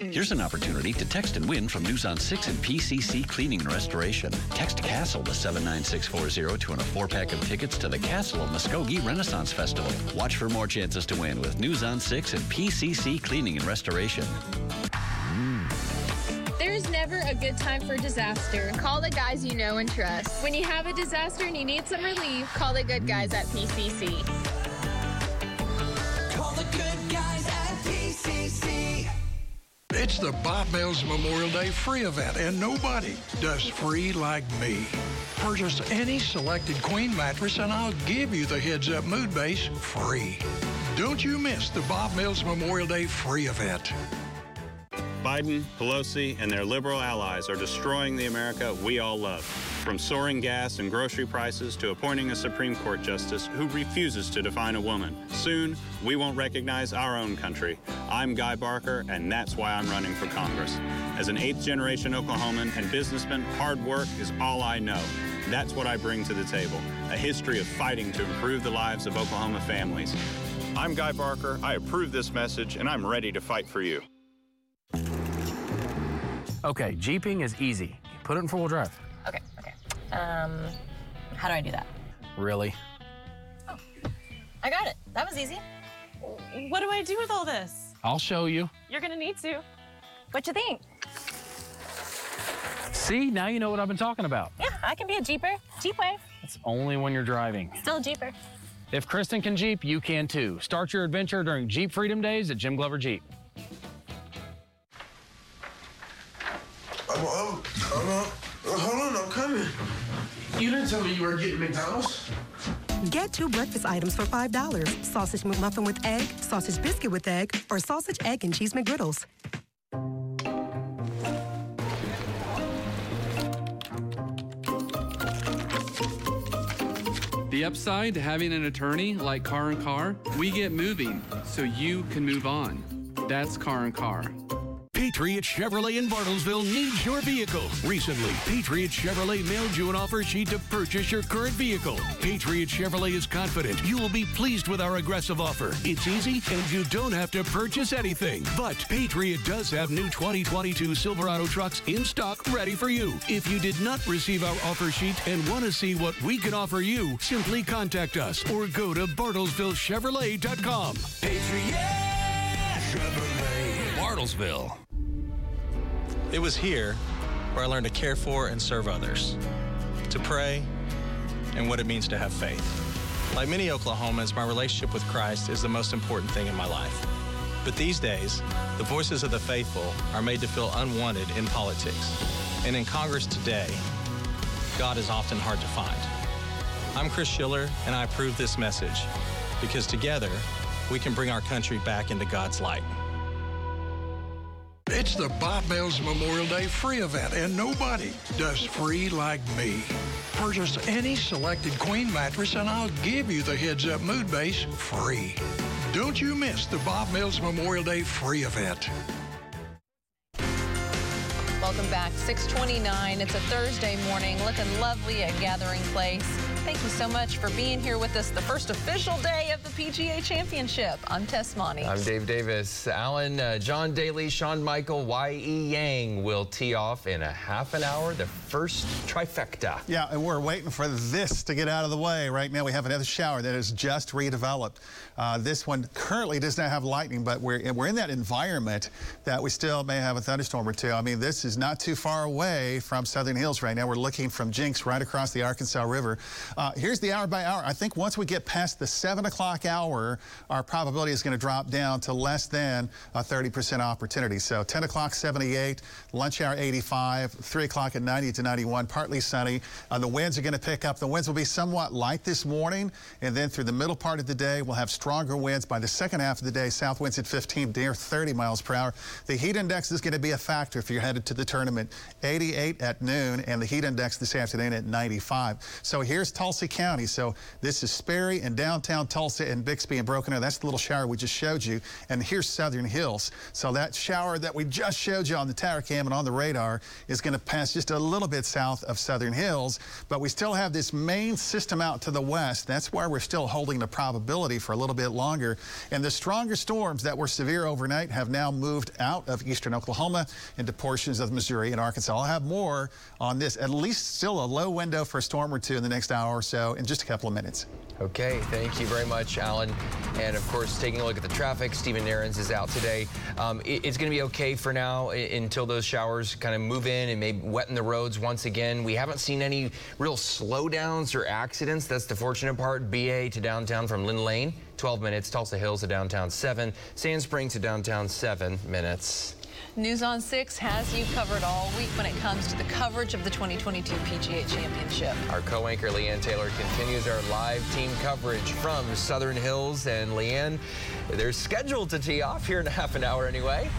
Speaker 35: Here's an opportunity to text and win from News on 6 and PCC Cleaning and Restoration. Text CASTLE to 79640 to win a four-pack of tickets to the Castle of Muskogee Renaissance Festival. Watch for more chances to win with News on 6 and PCC Cleaning and Restoration.
Speaker 36: There's never a good time for disaster. Call the guys you know and trust. When you have a disaster and you need some relief, call the good guys
Speaker 37: mm. at PCC.
Speaker 38: It's the Bob Mills Memorial Day free event, and nobody does free like me. Purchase any selected queen mattress, and I'll give you the Heads Up Mood Base free. Don't you miss the Bob Mills Memorial Day free event.
Speaker 39: Biden, Pelosi, and their liberal allies are destroying the America we all love. From soaring gas and grocery prices to appointing a Supreme Court justice who refuses to define a woman. Soon, we won't recognize our own country. I'm Guy Barker, and that's why I'm running for Congress. As an eighth generation Oklahoman and businessman, hard work is all I know. That's what I bring to the table a history of fighting to improve the lives of Oklahoma families. I'm Guy Barker. I approve this message, and I'm ready to fight for you.
Speaker 40: Okay, Jeeping is easy. Put it in four-wheel drive.
Speaker 21: Okay, okay. Um, how do I do that?
Speaker 40: Really?
Speaker 21: Oh, I got it. That was easy.
Speaker 14: What do I do with all this?
Speaker 40: I'll show you.
Speaker 14: You're gonna need to.
Speaker 21: What you think?
Speaker 40: See, now you know what I've been talking about.
Speaker 21: Yeah, I can be a Jeeper. Jeep wave.
Speaker 40: It's only when you're driving.
Speaker 21: Still a Jeeper.
Speaker 40: If Kristen can Jeep, you can too. Start your adventure during Jeep Freedom Days at Jim Glover Jeep.
Speaker 41: Oh, oh, oh, hold on, I'm coming. You didn't tell me you were getting McDonald's.
Speaker 42: Get two breakfast items for $5. Sausage McMuffin with egg, sausage biscuit with egg, or sausage, egg, and cheese McGriddles.
Speaker 43: The upside to having an attorney like Carr and Carr, we get moving so you can move on. That's Carr and Carr.
Speaker 28: Patriot Chevrolet in Bartlesville needs your vehicle. Recently, Patriot Chevrolet mailed you an offer sheet to purchase your current vehicle. Patriot Chevrolet is confident you will be pleased with our aggressive offer. It's easy and you don't have to purchase anything. But Patriot does have new 2022 Silverado trucks in stock ready for you. If you did not receive our offer sheet and want to see what we can offer you, simply contact us or go to BartlesvilleChevrolet.com.
Speaker 3: Patriot Chevrolet.
Speaker 44: It was here where I learned to care for and serve others, to pray, and what it means to have faith. Like many Oklahomans, my relationship with Christ is the most important thing in my life. But these days, the voices of the faithful are made to feel unwanted in politics. And in Congress today, God is often hard to find. I'm Chris Schiller, and I approve this message because together, we can bring our country back into God's light.
Speaker 38: It's the Bob Mills Memorial Day free event, and nobody does free like me. Purchase any selected queen mattress, and I'll give you the heads up mood base free. Don't you miss the Bob Mills Memorial Day free event.
Speaker 2: Welcome back. 629. It's a Thursday morning. Looking lovely at Gathering Place. Thank you so much for being here with us the first official day of the PGA Championship. I'm Tess Monty.
Speaker 1: I'm Dave Davis. Alan, uh, John Daly, Shaun Micheel, Y.E. Yang will tee off in a half an hour, the first trifecta.
Speaker 5: Yeah, and we're waiting for this to get out of the way. Right now, we have another shower that is just redeveloped. Uh, this one currently does not have lightning, but we're, we're in that environment that we still may have a thunderstorm or two. I mean, this is not too far away from Southern Hills right now. We're looking from Jenks right across the Arkansas River. Uh, here's the hour by hour. I think once we get past the 7 o'clock hour, our probability is going to drop down to less than a 30% opportunity. So 10 o'clock, 78, lunch hour, 85, 3 o'clock at 90 to 91, partly sunny. Uh, the winds are going to pick up. The winds will be somewhat light this morning, and then through the middle part of the day, we'll have stronger winds. By the second half of the day, south winds at 15, near 30 miles per hour. The heat index is going to be a factor if you're headed to the tournament. 88 at noon, and the heat index this afternoon at 95. So here's Tulsa County. So this is Sperry and downtown Tulsa and Bixby and Broken Arrow. That's the little shower we just showed you. And here's Southern Hills. So that shower that we just showed you on the tower cam and on the radar is going to pass just a little bit south of Southern Hills. But we still have this main system out to the west. That's why we're still holding the probability for a little bit longer. And the stronger storms that were severe overnight have now moved out of eastern Oklahoma into portions of Missouri and Arkansas. I'll have more on this, at least still a low window for a storm or two in the next hour or so in just a couple of minutes.
Speaker 1: Okay, thank you very much, Alan. And of course, taking a look at the traffic, Stephen Nairns is out today. Um, it, it's going to be okay for now until those showers kind of move in and maybe wetten the roads once again. We haven't seen any real slowdowns or accidents. That's the fortunate part. BA to downtown from Lynn Lane, 12 minutes. Tulsa Hills to downtown, 7. Sand Spring to downtown, 7 minutes.
Speaker 2: News on 6 has you covered all week when it comes to the coverage of the 2022 PGA Championship.
Speaker 1: Our co-anchor Leanne Taylor continues our live team coverage from Southern Hills. And Leanne, they're scheduled to tee off here in a half an hour anyway.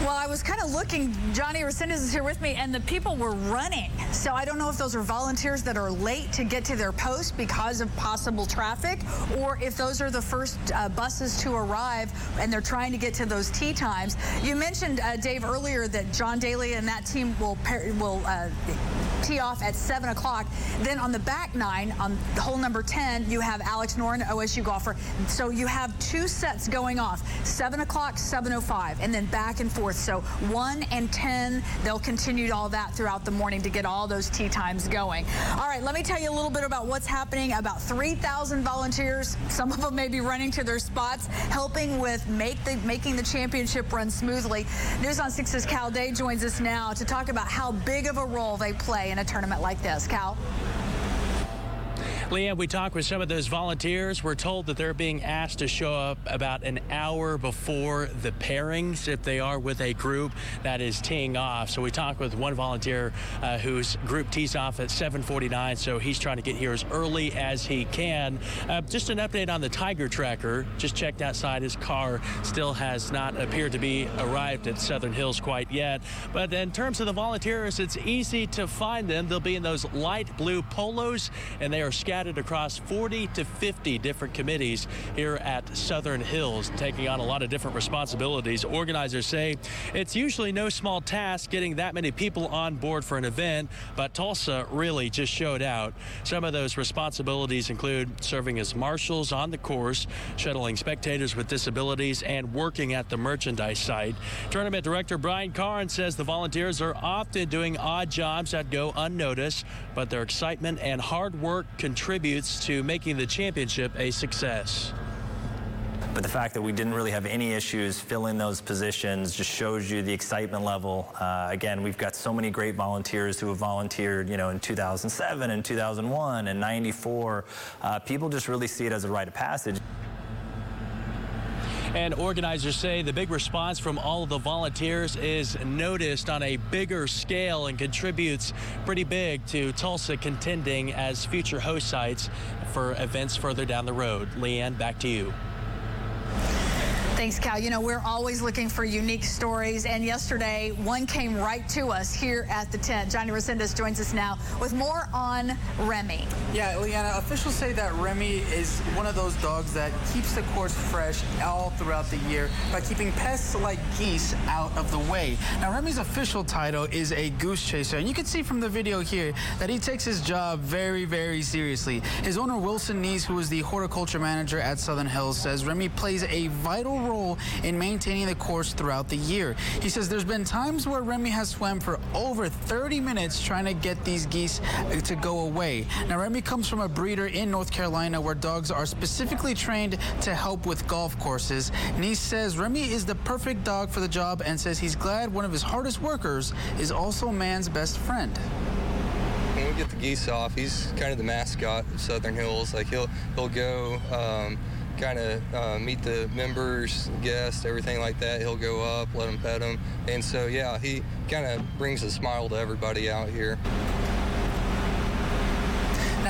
Speaker 4: Well, I was kind of looking. Johnny Resendez is here with me, and the people were running. So I don't know if those are volunteers that are late to get to their post because of possible traffic, or if those are the first uh, buses to arrive and they're trying to get to those tee times. You mentioned, uh, Dave, earlier that John Daly and that team will will uh, tee off at 7 o'clock. Then on the back nine, on hole number 10, you have Alex Noren, OSU golfer. So you have two sets going off, 7 o'clock, 7.05, and then back and forth. So 1 and 10, they'll continue all that throughout the morning to get all those tee times going. All right, let me tell you a little bit about what's happening. About 3,000 volunteers, some of them may be running to their spots, helping with make the, making the championship run smoothly. News on 6's Cal Day joins us now to talk about how big of a role they play in a tournament like this. Cal?
Speaker 9: Leanne, we talked with some of those volunteers. We're told that they're being asked to show up about an hour before the pairings if they are with a group that is teeing off. So we talked with one volunteer uh, whose group tees off at 7:49, so he's trying to get here as early as he can. Uh, just an update on the Tiger Tracker. Just checked outside. His car still has not appeared to be arrived at Southern Hills quite yet. But in terms of the volunteers, it's easy to find them. They'll be in those light blue polos, and they are scattered across 40 to 50 different committees here at Southern Hills, taking on a lot of different responsibilities. Organizers say it's usually no small task getting that many people on board for an event, but Tulsa really just showed out. Some of those responsibilities include serving as marshals on the course, shuttling spectators with disabilities, and working at the merchandise site. Tournament director Bryan Karns says the volunteers are often doing odd jobs that go unnoticed, but their excitement and hard work contributes to making the championship a success.
Speaker 45: But the fact that we didn't really have any issues filling those positions just shows you the excitement level. Uh, again, we've got so many great volunteers who have volunteered, you know, in 2007 and 2001 and 94. Uh, people just really see it as a rite of passage.
Speaker 9: And organizers say the big response from all of the volunteers is noticed on a bigger scale and contributes pretty big to Tulsa contending as future host sites for events further down the road. Leanne, back to you.
Speaker 4: Thanks, Cal. You know, we're always looking for unique stories, and yesterday one came right to us here at the tent. Johnny Resendez joins us now with more on Remy.
Speaker 46: Yeah, Leanna, officials say that Remy is one of those dogs that keeps the course fresh all throughout the year by keeping pests like geese out of the way. Now, Remy's official title is a goose chaser, and you can see from the video here that he takes his job very, very seriously. His owner, Wilson Nees, who is the horticulture manager at Southern Hills, says Remy plays a vital role role in maintaining the course throughout the year. He says there's been times where Remy has swam for over 30 minutes trying to get these geese uh, to go away. Now, Remy comes from a breeder in North Carolina where dogs are specifically trained to help with golf courses. And he says Remy is the perfect dog for the job and says he's glad one of his hardest workers is also man's best friend
Speaker 47: we get the geese off, he's kind of the mascot of Southern Hills. Like he'll he'll go um, kind of uh, meet the members, guests, everything like that. He'll go up, let them pet him. And so, yeah, he kind of brings a smile to everybody out here.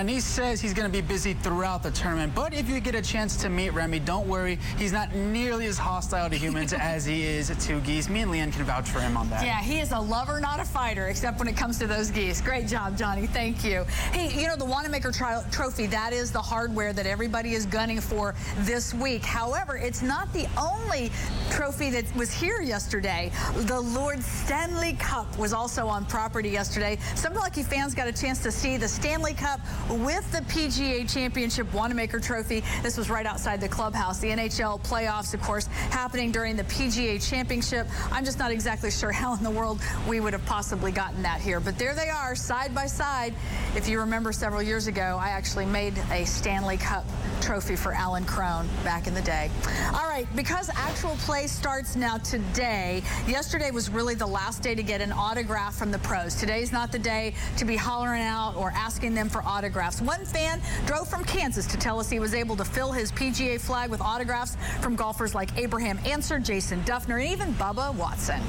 Speaker 46: Now, says he's going to be busy throughout the tournament, but if you get a chance to meet Remy, don't worry. He's not nearly as hostile to humans <laughs> as he is to geese. Me and Leanne can vouch for him on that.
Speaker 4: Yeah, he is a lover, not a fighter, except when it comes to those geese. Great job, Johnny. Thank you. Hey, you know, the Wanamaker Trophy, that is the hardware that everybody is gunning for this week. However, it's not the only trophy that was here yesterday. The Lord Stanley Cup was also on property yesterday. Some lucky fans got a chance to see the Stanley Cup with the PGA Championship Wanamaker Trophy. This was right outside the clubhouse. The NHL playoffs, of course, happening during the PGA Championship. I'm just not exactly sure how in the world we would have possibly gotten that here. But there they are, side by side. If you remember several years ago, I actually made a Stanley Cup trophy for Alan Crone back in the day. All right, because actual play starts now today, yesterday was really the last day to get an autograph from the pros. Today's not the day to be hollering out or asking them for autographs autographs. One fan drove from Kansas to tell us he was able to fill his PGA flag with autographs from golfers like Abraham Ancer, Jason Dufner, and even Bubba Watson.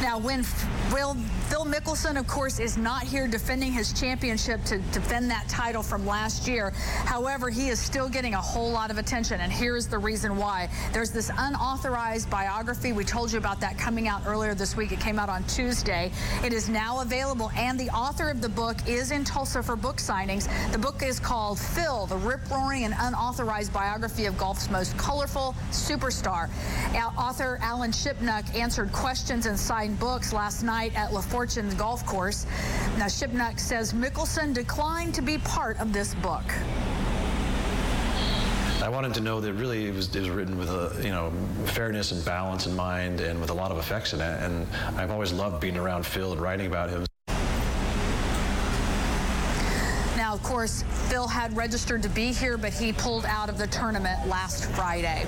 Speaker 4: Now, when Will Phil Mickelson, of course, is not here defending his championship to defend that title from last year. However, he is still getting a whole lot of attention, and here is the reason why. There's this unauthorized biography. We told you about that coming out earlier this week. It came out on Tuesday. It is now available, and the author of the book is in Tulsa for book signings. The book is called Phil, the rip-roaring and unauthorized biography of golf's most colorful superstar. Author Alan Shipnuck answered questions and signed books last night at La Fortune golf course. Now, Shipnuck says Mickelson declined to be part of this book.
Speaker 48: I wanted to know that really it was, it was written with a you know fairness and balance in mind and with a lot of affection and I've always loved being around Phil and writing about him.
Speaker 4: Now, of course, Phil had registered to be here, but he pulled out of the tournament last Friday.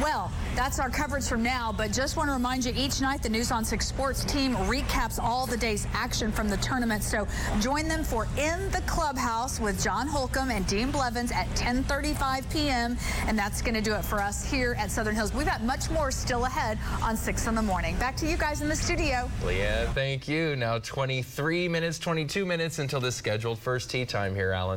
Speaker 4: Well, that's our coverage from now, but just want to remind you each night the News on 6 Sports team recaps all the day's action from the tournament. So join them for In the Clubhouse with John Holcomb and Dean Blevins at 10:35 p.m. And that's going to do it for us here at Southern Hills. We've got much more still ahead on 6 in the morning. Back to you guys in the studio.
Speaker 1: Leah, thank you. Now 23 minutes, 22 minutes until the scheduled first tee time here, Alan.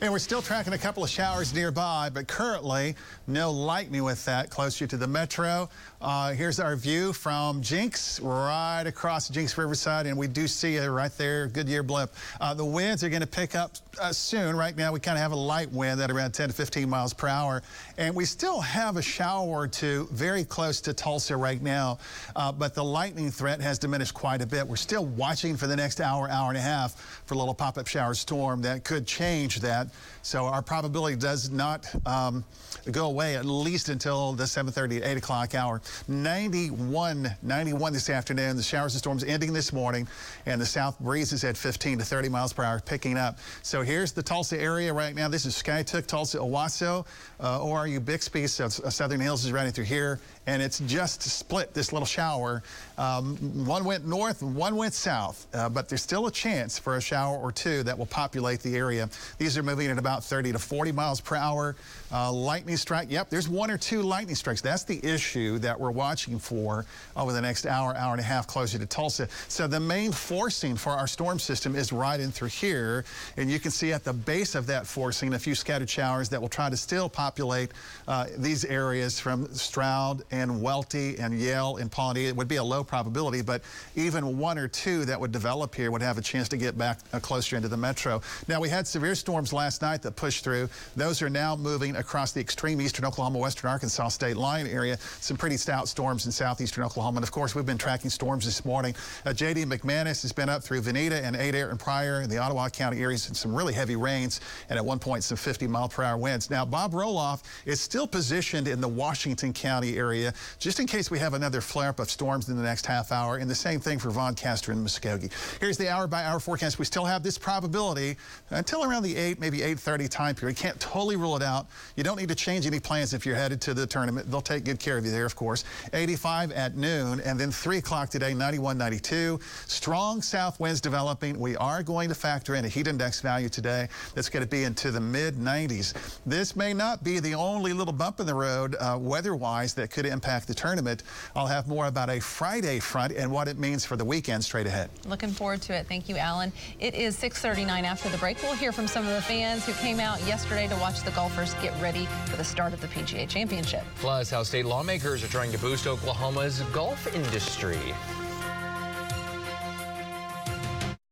Speaker 49: And we're still tracking a couple of showers nearby, but currently no lightning with that.
Speaker 5: closer to the metro. Uh, here's our view from Jenks, right across Jenks Riverside, and we do see it right there, Goodyear blimp. Uh, the winds are going to pick up uh, soon. Right now, we kind of have a light wind at around 10 to 15 miles per hour, and we still have a shower or two very close to Tulsa right now, uh, but the lightning threat has diminished quite a bit. We're still watching for the next hour, hour and a half for a little pop-up shower storm that could change that. So our probability does not um, go away at least until the 7:30 8 o'clock hour. 91, 91 this afternoon. The showers and storms ending this morning, and the south breeze is at 15 to 30 miles per hour, picking up. So here's the Tulsa area right now. This is Skiatook, Tulsa, Owasso, uh, ORU Bixby. So uh, Southern Hills is running through here, and it's just split this little shower. Um, one went north, one went south, uh, but there's still a chance for a shower or two that will populate the area. These are moving at about 30 to 40 miles per hour. Uh, lightning strike. Yep, there's one or two lightning strikes. That's the issue that we're watching for over the next hour, hour and a half closer to Tulsa. So the main forcing for our storm system is right in through here. And you can see at the base of that forcing a few scattered showers that will try to still populate uh, these areas from Stroud and Welty and Yale and Pawnee. It would be a low probability, but even one or two that would develop here would have a chance to get back uh, closer into the metro. Now, we had severe storms last night that pushed through. Those are now moving across the extreme eastern Oklahoma, western Arkansas state line area. Some pretty stout storms in southeastern Oklahoma. And of course, we've been tracking storms this morning. Uh, J.D. McManus has been up through Vinita and Adair and Pryor in the Ottawa County areas and some really heavy rains and at one point some 50 mile per hour winds. Now, Bob Roloff is still positioned in the Washington County area just in case we have another flare up of storms in the next half hour. And the same thing for Von Castor and Muskogee. Here's the hour by hour forecast. We still have this probability until around the 8, maybe 8.30 time period. Can't totally rule it out. You don't need to change any plans if you're headed to the tournament. They'll take good care of you there, of course. 85 at noon, and then 3 o'clock today, 91, 92. Strong south winds developing. We are going to factor in a heat index value today that's going to be into the mid 90s. This may not be the only little bump in the road uh, weather-wise that could impact the tournament. I'll have more about a Friday front and what it means for the weekend straight ahead.
Speaker 2: Looking forward to it. Thank you, Alan. It is 6:39 after the break. We'll hear from some of the fans who came out yesterday to watch the golfers get ready for the start of the PGA Championship.
Speaker 1: Plus, how state lawmakers are trying to boost Oklahoma's golf industry.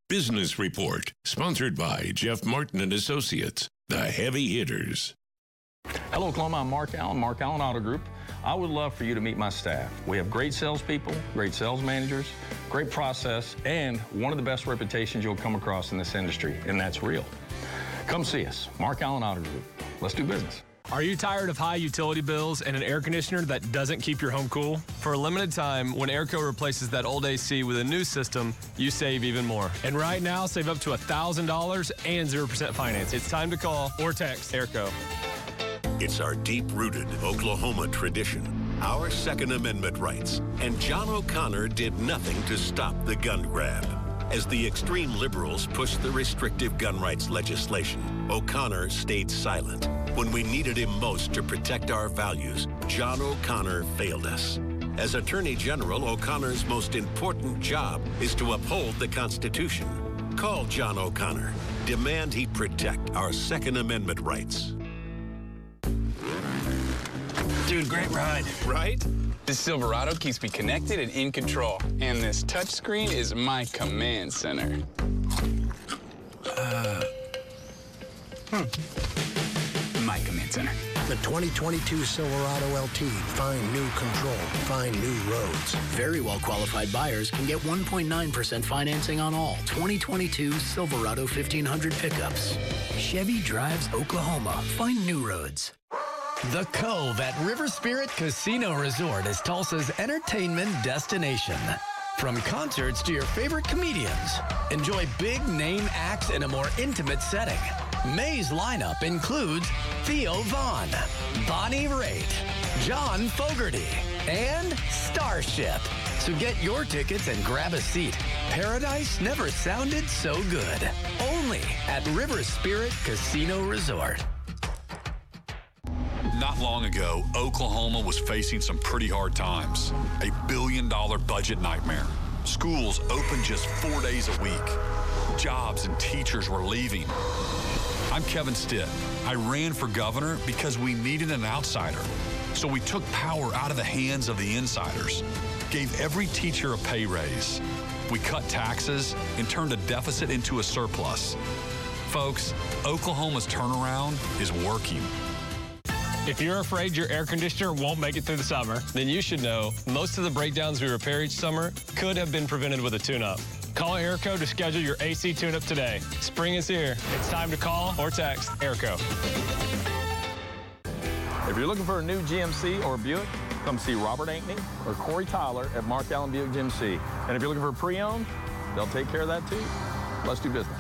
Speaker 3: Business Report, sponsored by Jeff Martin and Associates, the heavy hitters.
Speaker 50: Hello, Oklahoma. I'm Mark Allen, Mark Allen Auto Group. I would love for you to meet my staff. We have great salespeople, great sales managers, great process, and one of the best reputations you'll come across in this industry, and that's real. Come see us, Mark Allen Auto Group. Let's do business.
Speaker 51: Are you tired of high utility bills and an air conditioner that doesn't keep your home cool? For a limited time, when Airco replaces that old AC with a new system, you save even more. And right now, save up to $1,000 and 0% finance. It's time to call or text Airco.
Speaker 3: It's our deep rooted Oklahoma tradition, our Second Amendment rights. And John O'Connor did nothing to stop the gun grab. As the extreme liberals pushed the restrictive gun rights legislation, O'Connor stayed silent. When we needed him most to protect our values, John O'Connor failed us. As Attorney General, O'Connor's most important job is to uphold the Constitution. Call John O'Connor. Demand he protect our Second Amendment rights.
Speaker 52: Dude, great ride. Right? This Silverado keeps me connected and in control. And this touchscreen is my command center. Uh, hmm. My command center.
Speaker 53: The 2022 Silverado LT. Find new control. Find new roads.
Speaker 54: Very well qualified buyers can get 1.9% financing on all 2022 Silverado 1500 pickups. Chevy drives Oklahoma. Find new roads.
Speaker 25: The Cove at River Spirit Casino Resort is Tulsa's entertainment destination. From concerts to your favorite comedians, enjoy big name acts in a more intimate setting. May's lineup includes Theo Von, Bonnie Raitt, John Fogerty, and Starship. So get your tickets and grab a seat. Paradise never sounded so good. Only at River Spirit Casino Resort.
Speaker 55: Not long ago, Oklahoma was facing some pretty hard times. A billion dollar budget nightmare. Schools open just four days a week. Jobs and teachers were leaving. I'm Kevin Stitt. I ran for governor because we needed an outsider. So we took power out of the hands of the insiders, gave every teacher a pay raise. We cut taxes and turned a deficit into a surplus. Folks, Oklahoma's turnaround is working.
Speaker 56: If you're afraid your air conditioner won't make it through the summer, then you should know most of the breakdowns we repair each summer could have been prevented with a tune-up. Call Airco to schedule your AC tune-up today. Spring is here. It's time to call or text Airco.
Speaker 50: If you're looking for a new GMC or Buick, come see Robert Ankney or Corey Tyler at Mark Allen Buick GMC. And if you're looking for a pre-owned, they'll take care of that too. Let's do business.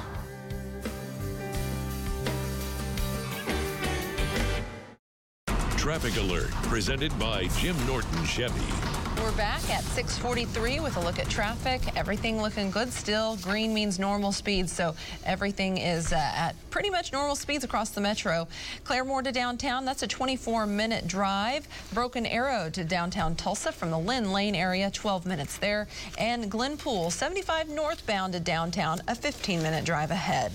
Speaker 57: Traffic Alert, presented by Jim Norton Chevy.
Speaker 2: We're back at 643 with a look at traffic. Everything looking good still. Green means normal speeds, so everything is uh, at pretty much normal speeds across the metro. Claremore to downtown, that's a 24-minute drive. Broken Arrow to downtown Tulsa from the Lynn Lane area, 12 minutes there. And Glenpool, 75 northbound to downtown, a 15-minute drive ahead.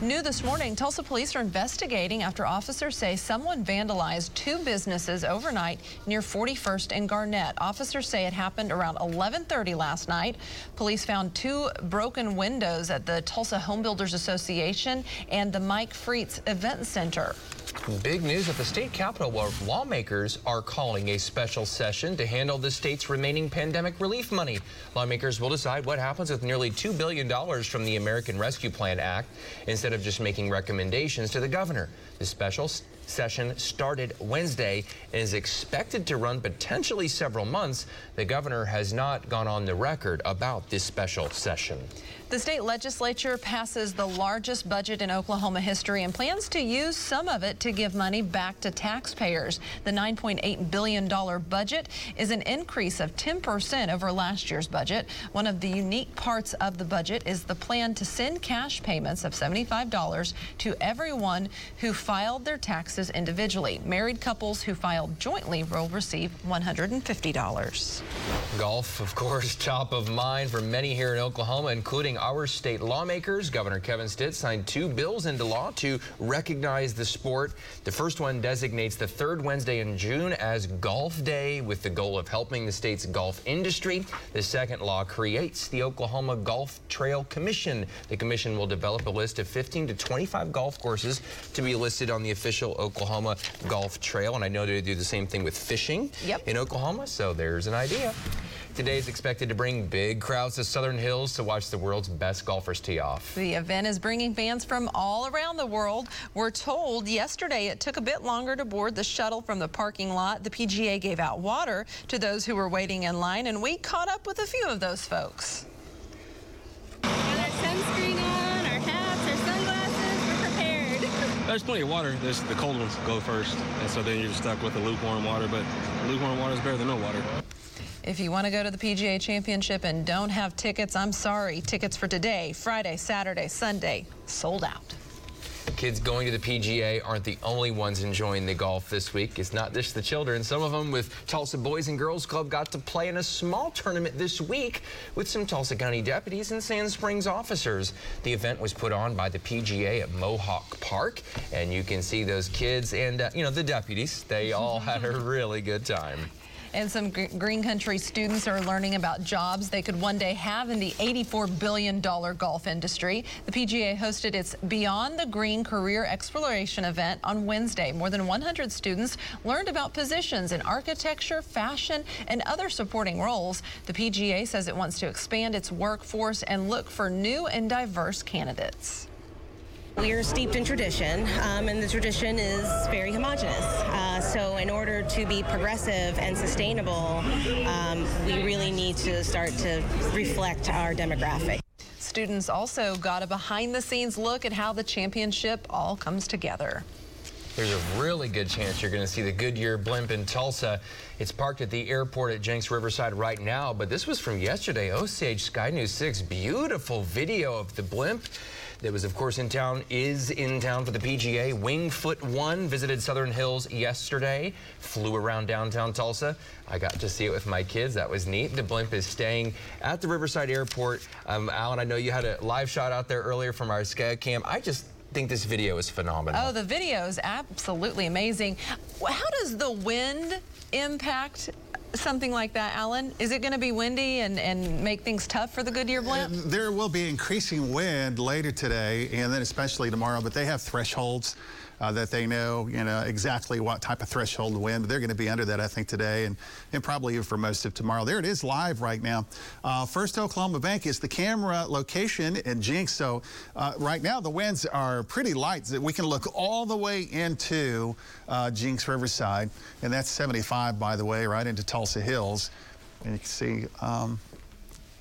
Speaker 2: New this morning, Tulsa police are investigating after officers say someone vandalized two businesses overnight near 41st and Garnett. Officers say it happened around 11:30 last night. Police found two broken windows at the Tulsa Home Builders Association and the Mike Freetz Event Center.
Speaker 1: Big news at the state capitol where lawmakers are calling a special session to handle the state's remaining pandemic relief money. Lawmakers will decide what happens with nearly $2 billion from the American Rescue Plan Act instead of just making recommendations to the governor. The special session started Wednesday and is expected to run potentially several months. The governor has not gone on the record about this special session.
Speaker 2: The state legislature passes the largest budget in Oklahoma history and plans to use some of it to give money back to taxpayers. The $9.8 billion budget is an increase of 10% over last year's budget. One of the unique parts of the budget is the plan to send cash payments of $75 to everyone who filed their taxes individually. Married couples who filed jointly will receive $150.
Speaker 1: Golf, of course, <laughs> top of mind for many here in Oklahoma, including our state lawmakers. Governor Kevin Stitt signed two bills into law to recognize the sport. The first one designates the third Wednesday in June as Golf Day with the goal of helping the state's golf industry. The second law creates the Oklahoma Golf Trail Commission. The commission will develop a list of 15 to 25 golf courses to be listed on the official Oklahoma Golf Trail. And I know they do the same thing with fishing
Speaker 2: Yep.
Speaker 1: in Oklahoma, so there's an idea. Today is expected to bring big crowds to Southern Hills to watch the world's best golfers tee off.
Speaker 2: The event is bringing fans from all around the world. We're told yesterday it took a bit longer to board the shuttle from the parking lot. The PGA gave out water to those who were waiting in line, and we caught up with a few of those folks.
Speaker 58: sunscreen on, our hats, our sunglasses, we're prepared. <laughs>
Speaker 59: There's plenty of water. There's the cold ones go first, and so then you're stuck with the lukewarm water. But lukewarm water is better than no water.
Speaker 2: If you want to go to the PGA Championship and don't have tickets, I'm sorry. Tickets for today, Friday, Saturday, Sunday, sold out.
Speaker 1: Kids going to the PGA aren't the only ones enjoying the golf this week. It's not just the children. Some of them with Tulsa Boys and Girls Club got to play in a small tournament this week with some Tulsa County deputies and Sand Springs officers. The event was put on by the PGA at Mohawk Park, and you can see those kids and, uh, you know, the deputies. They all had a <laughs> really good time.
Speaker 2: And some gr- Green Country students are learning about jobs they could one day have in the $84 billion golf industry. The PGA hosted its Beyond the Green Career Exploration event on Wednesday. More than 100 students learned about positions in architecture, fashion, and other supporting roles. The PGA says it wants to expand its workforce and look for new and diverse candidates.
Speaker 60: We are steeped in tradition, um, and the tradition is very homogenous. Uh, so, in order to be progressive and sustainable, um, we really need to start to reflect our demographic.
Speaker 2: Students also got a behind the scenes look at how the championship all comes together.
Speaker 1: There's a really good chance you're going to see the Goodyear blimp in Tulsa. It's parked at the airport at Jenks Riverside right now, but this was from yesterday. Osage Sky News 6, beautiful video of the blimp that was, of course, in town, is in town for the PGA. Wingfoot One visited Southern Hills yesterday, flew around downtown Tulsa. I got to see it with my kids. That was neat. The blimp is staying at the Riverside Airport. Um, Alan, I know you had a live shot out there earlier from our Sky Cam. I just think this video is phenomenal.
Speaker 2: Oh, the video is absolutely amazing. How does the wind impact something like that, Alan? Is it going to be windy and, and make things tough for the Goodyear uh, blimp?
Speaker 5: There will be increasing wind later today and then especially tomorrow, but they have thresholds uh, that they know, you know, exactly what type of threshold wind. They're going to be under that, I think, today and, and probably for most of tomorrow. There it is live right now. Uh, First Oklahoma Bank is the camera location in Jenks. So uh, right now the winds are pretty light. We can look all the way into uh, Jenks Riverside, and that's 75, by the way, right into Tulsa Hills. And you can see um,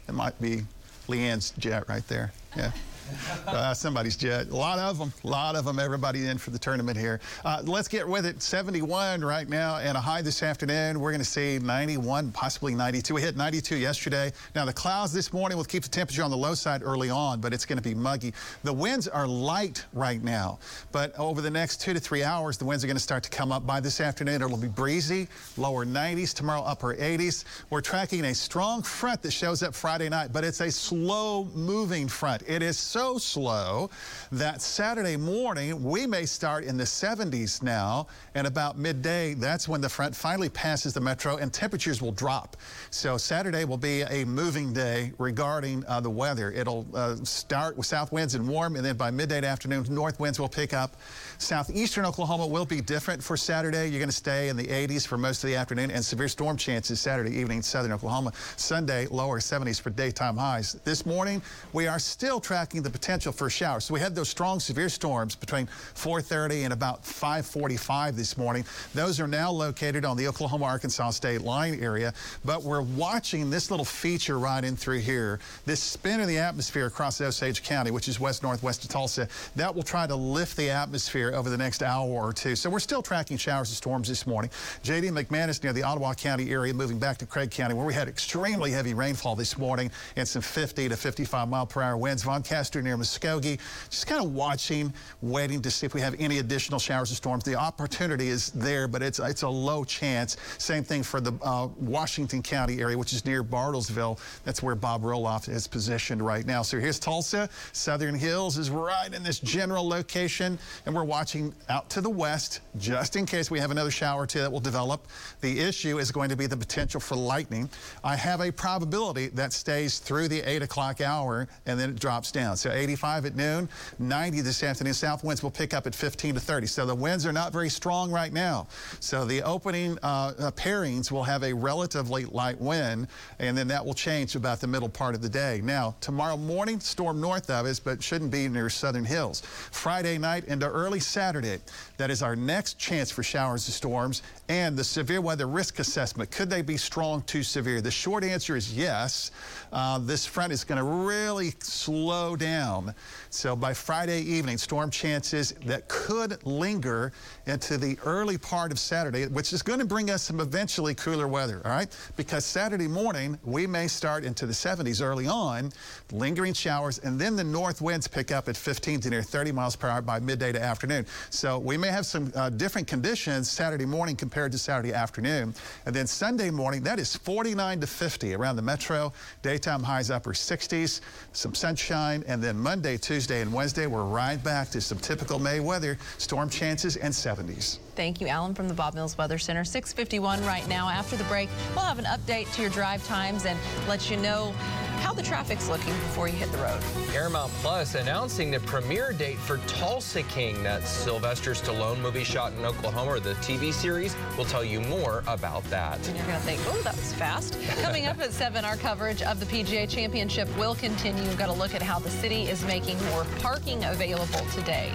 Speaker 5: it might be Leanne's jet right there. Yeah. <laughs> Uh, somebody's jet. A lot of them. A lot of them. Everybody in for the tournament here. Uh, let's get with it. 71 right now and a high this afternoon. We're going to see 91, possibly 92. We hit 92 yesterday. Now the clouds this morning will keep the temperature on the low side early on, but it's going to be muggy. The winds are light right now, but over the next two to three hours, the winds are going to start to come up. By this afternoon, it'll be breezy, lower 90s. Tomorrow, upper 80s. We're tracking a strong front that shows up Friday night, but it's a slow moving front. It is so slow that Saturday morning we may start in the 70s now, and about midday, that's when the front finally passes the metro and temperatures will drop. So Saturday will be a moving day regarding uh, the weather. It'll uh, start with south winds and warm, and then by midday afternoon, north winds will pick up. Southeastern Oklahoma will be different for Saturday. You're going to stay in the 80s for most of the afternoon, and severe storm chances Saturday evening, southern Oklahoma. Sunday, lower 70s for daytime highs. This morning, we are still tracking the potential for showers. So we had those strong severe storms between 4:30 and about 5:45 this morning. Those are now located on the Oklahoma-Arkansas state line area, but we're watching this little feature right in through here. This spin of the atmosphere across Osage County, which is west northwest of Tulsa, that will try to lift the atmosphere over the next hour or two. So we're still tracking showers and storms this morning. J.D. McManus near the Ottawa County area, moving back to Craig County, where we had extremely heavy rainfall this morning and some 50 to 55 mile per hour winds. Von Caster near Muskogee, just kind of watching, waiting to see if we have any additional showers and storms. The opportunity is there, but it's it's a low chance. Same thing for the uh, Washington County area, which is near Bartlesville. That's where Bob Roloff is positioned right now. So here's Tulsa. Southern Hills is right in this general location, and we're watching out to the west just in case we have another shower or two that will develop. The issue is going to be the potential for lightning. I have a probability that stays through the 8 o'clock hour, and then it drops down. So 85 at noon, 90 this afternoon. South winds will pick up at 15 to 30. So the winds are not very strong right now. So the opening uh, uh, pairings will have a relatively light wind, and then that will change about the middle part of the day. Now, tomorrow morning, storm north of us, but shouldn't be near Southern Hills. Friday night into early Saturday, that is our next chance for showers and storms. And the severe weather risk assessment, could they be strong to severe? The short answer is yes. Uh, this front is going to really slow down. So by Friday evening, storm chances that could linger into the early part of Saturday, which is going to bring us some eventually cooler weather, all right? Because Saturday morning, we may start into the 70s early on, lingering showers, and then the north winds pick up at 15 to near 30 miles per hour by midday to afternoon. So we may have some uh, different conditions Saturday morning compared to Saturday afternoon. And then Sunday morning, that is 49 to 50 around the metro. Daytime highs upper 60s, some sunshine, and then Monday, Tuesday, and Wednesday, we're right back to some typical May weather, storm chances, and 70s.
Speaker 2: Thank you, Alan, from the Bob Mills Weather Center. 651 right now. After the break, we'll have an update to your drive times and let you know how the traffic's looking before you hit the road.
Speaker 1: Paramount Plus announcing the premiere date for Tulsa King, that Sylvester Stallone movie shot in Oklahoma, the TV series. We'll tell you more about that.
Speaker 2: And you're going to think, oh, that was fast. Coming up at 7, our coverage of the PGA Championship will continue. We've got to look at how the city is making more parking available today.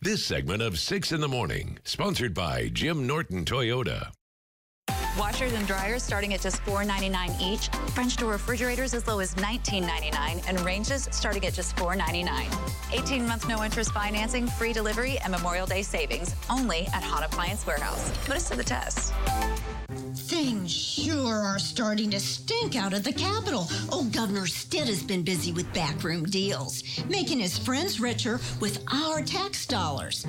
Speaker 3: This segment of 6 in the Morning, sponsored by Jim Norton Toyota.
Speaker 12: Washers and dryers starting at just $4.99 each. French door refrigerators as low as $19.99 and ranges starting at just $4.99. 18 month no interest financing, free delivery, and Memorial Day savings only at Hahn Appliance Warehouse. Put us to the test.
Speaker 60: Things sure are starting to stink out of the Capitol. Old Governor Stitt has been busy with backroom deals, making his friends richer with our tax dollars.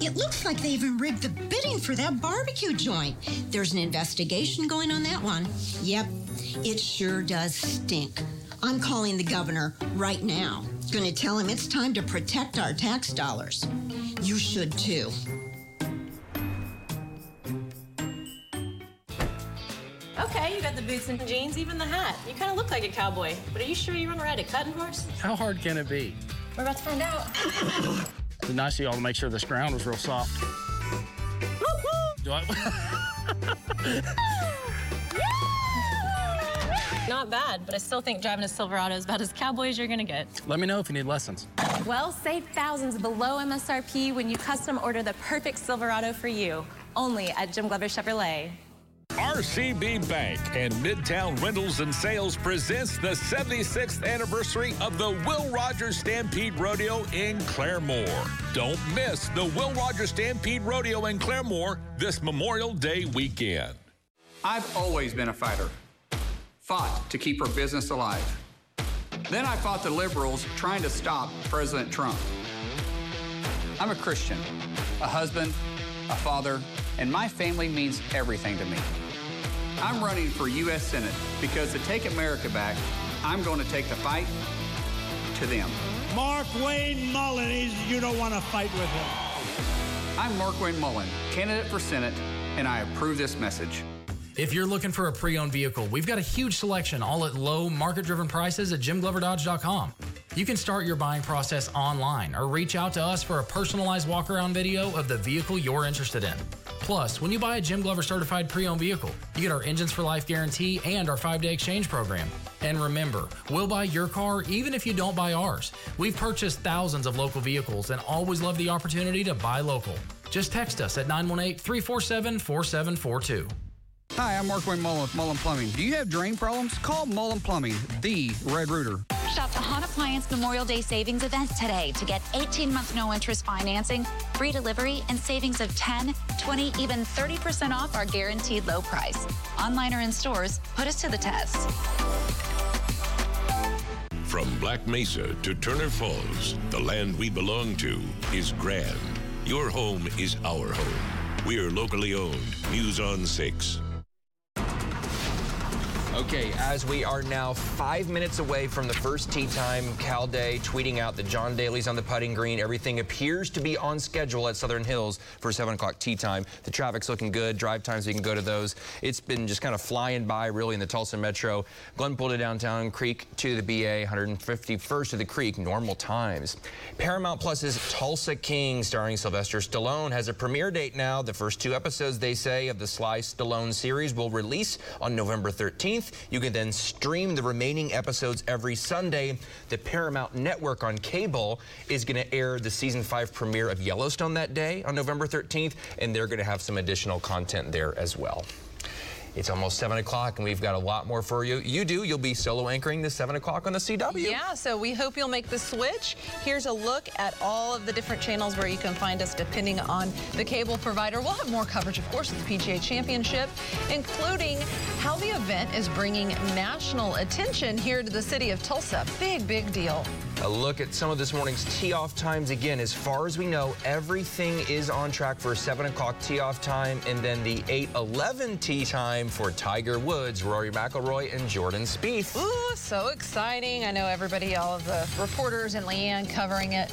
Speaker 60: It looks like they even rigged the bidding for that barbecue joint. There's an investigation going on that one. Yep, it sure does stink. I'm calling the governor right now. Gonna tell him it's time to protect our tax dollars. You should too.
Speaker 61: Okay, you got the boots and jeans, even the hat. You kind of look like a cowboy, but are you sure you run ride a cutting horse?
Speaker 46: How hard can it be?
Speaker 61: We're about to find out.
Speaker 46: It's nice of y'all to make sure this ground was real soft. Do I? <laughs>
Speaker 61: Not bad, but I still think driving a Silverado is about as cowboy as you're gonna get.
Speaker 46: Let me know if you need lessons.
Speaker 61: Well, save thousands below MSRP when you custom order the perfect Silverado for you. Only at Jim Glover Chevrolet.
Speaker 3: RCB Bank and Midtown Rentals and Sales presents the 76th anniversary of the Will Rogers Stampede Rodeo in Claremore. Don't miss the Will Rogers Stampede Rodeo in Claremore this Memorial Day weekend.
Speaker 62: I've always been a fighter, fought to keep our business alive. Then I fought the liberals trying to stop President Trump. I'm a Christian, a husband, a father, and my family means everything to me. I'm running for U.S. Senate because to take America back, I'm going to take the fight to them.
Speaker 63: Mark Wayne Mullen, you don't want to fight with him.
Speaker 62: I'm Markwayne Mullin, candidate for Senate, and I approve this message.
Speaker 25: If you're looking for a pre-owned vehicle, we've got a huge selection all at low market-driven prices at jimgloverdodge.com. You can start your buying process online or reach out to us for a personalized walk-around video of the vehicle you're interested in. Plus, when you buy a Jim Glover certified pre-owned vehicle, you get our Engines for Life guarantee and our 5-day exchange program. And remember, we'll buy your car even if you don't buy ours. We've purchased thousands of local vehicles and always love the opportunity to buy local. Just text us at 918-347-4742.
Speaker 62: Hi, I'm Markwayne Mullin with Mullin Plumbing. Do you have drain problems? Call Mullin Plumbing, the Red Rooter.
Speaker 12: Shop the Hahn Appliance Memorial Day Savings event today to get 18 month no interest financing, free delivery, and savings of 10, 20, even 30% off our guaranteed low price. Online or in stores, put us to the test.
Speaker 64: From Black Mesa to Turner Falls, the land we belong to is grand. Your home is our home. We're locally owned. News on 6.
Speaker 1: Okay, as we are now five minutes away from the first tee time, Cal Day tweeting out that John Daly's on the putting green. Everything appears to be on schedule at Southern Hills for 7 o'clock tee time. The traffic's looking good. Drive times, we can go to those. It's been just kind of flying by, really, in the Tulsa Metro. Glenpool to downtown, Creek to the BA, 151st to the Creek, normal times. Paramount Plus's Tulsa King, starring Sylvester Stallone, has a premiere date now. The first two episodes, they say, of the Sly Stallone series will release on November 13th. You can then stream the remaining episodes every Sunday. The Paramount Network on cable is going to air the season five premiere of Yellowstone that day on November 13th, and they're going to have some additional content there as well. It's almost 7 o'clock, and we've got a lot more for you. You do. You'll be solo anchoring this 7 o'clock on the CW.
Speaker 2: Yeah, so we hope you'll make the switch. Here's a look at all of the different channels where you can find us depending on the cable provider. We'll have more coverage, of course, of the PGA Championship, including how the event is bringing national attention here to the city of Tulsa. Big, big deal.
Speaker 1: A look at some of this morning's tee-off times. Again, as far as we know, everything is on track for 7 o'clock tee-off time, and then the 8-11 tee time for Tiger Woods, Rory McIlroy, and Jordan Spieth.
Speaker 2: Ooh, so exciting. I know everybody, all of the reporters and Leanne covering it.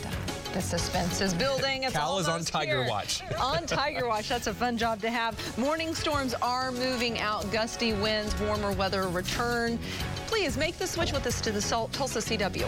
Speaker 2: The suspense is building. It's
Speaker 1: Cal is on Tiger
Speaker 2: here.
Speaker 1: Watch. <laughs>
Speaker 2: on Tiger Watch. That's a fun job to have. Morning storms are moving out. Gusty winds, warmer weather return. Please make the switch with us to the Tulsa CW.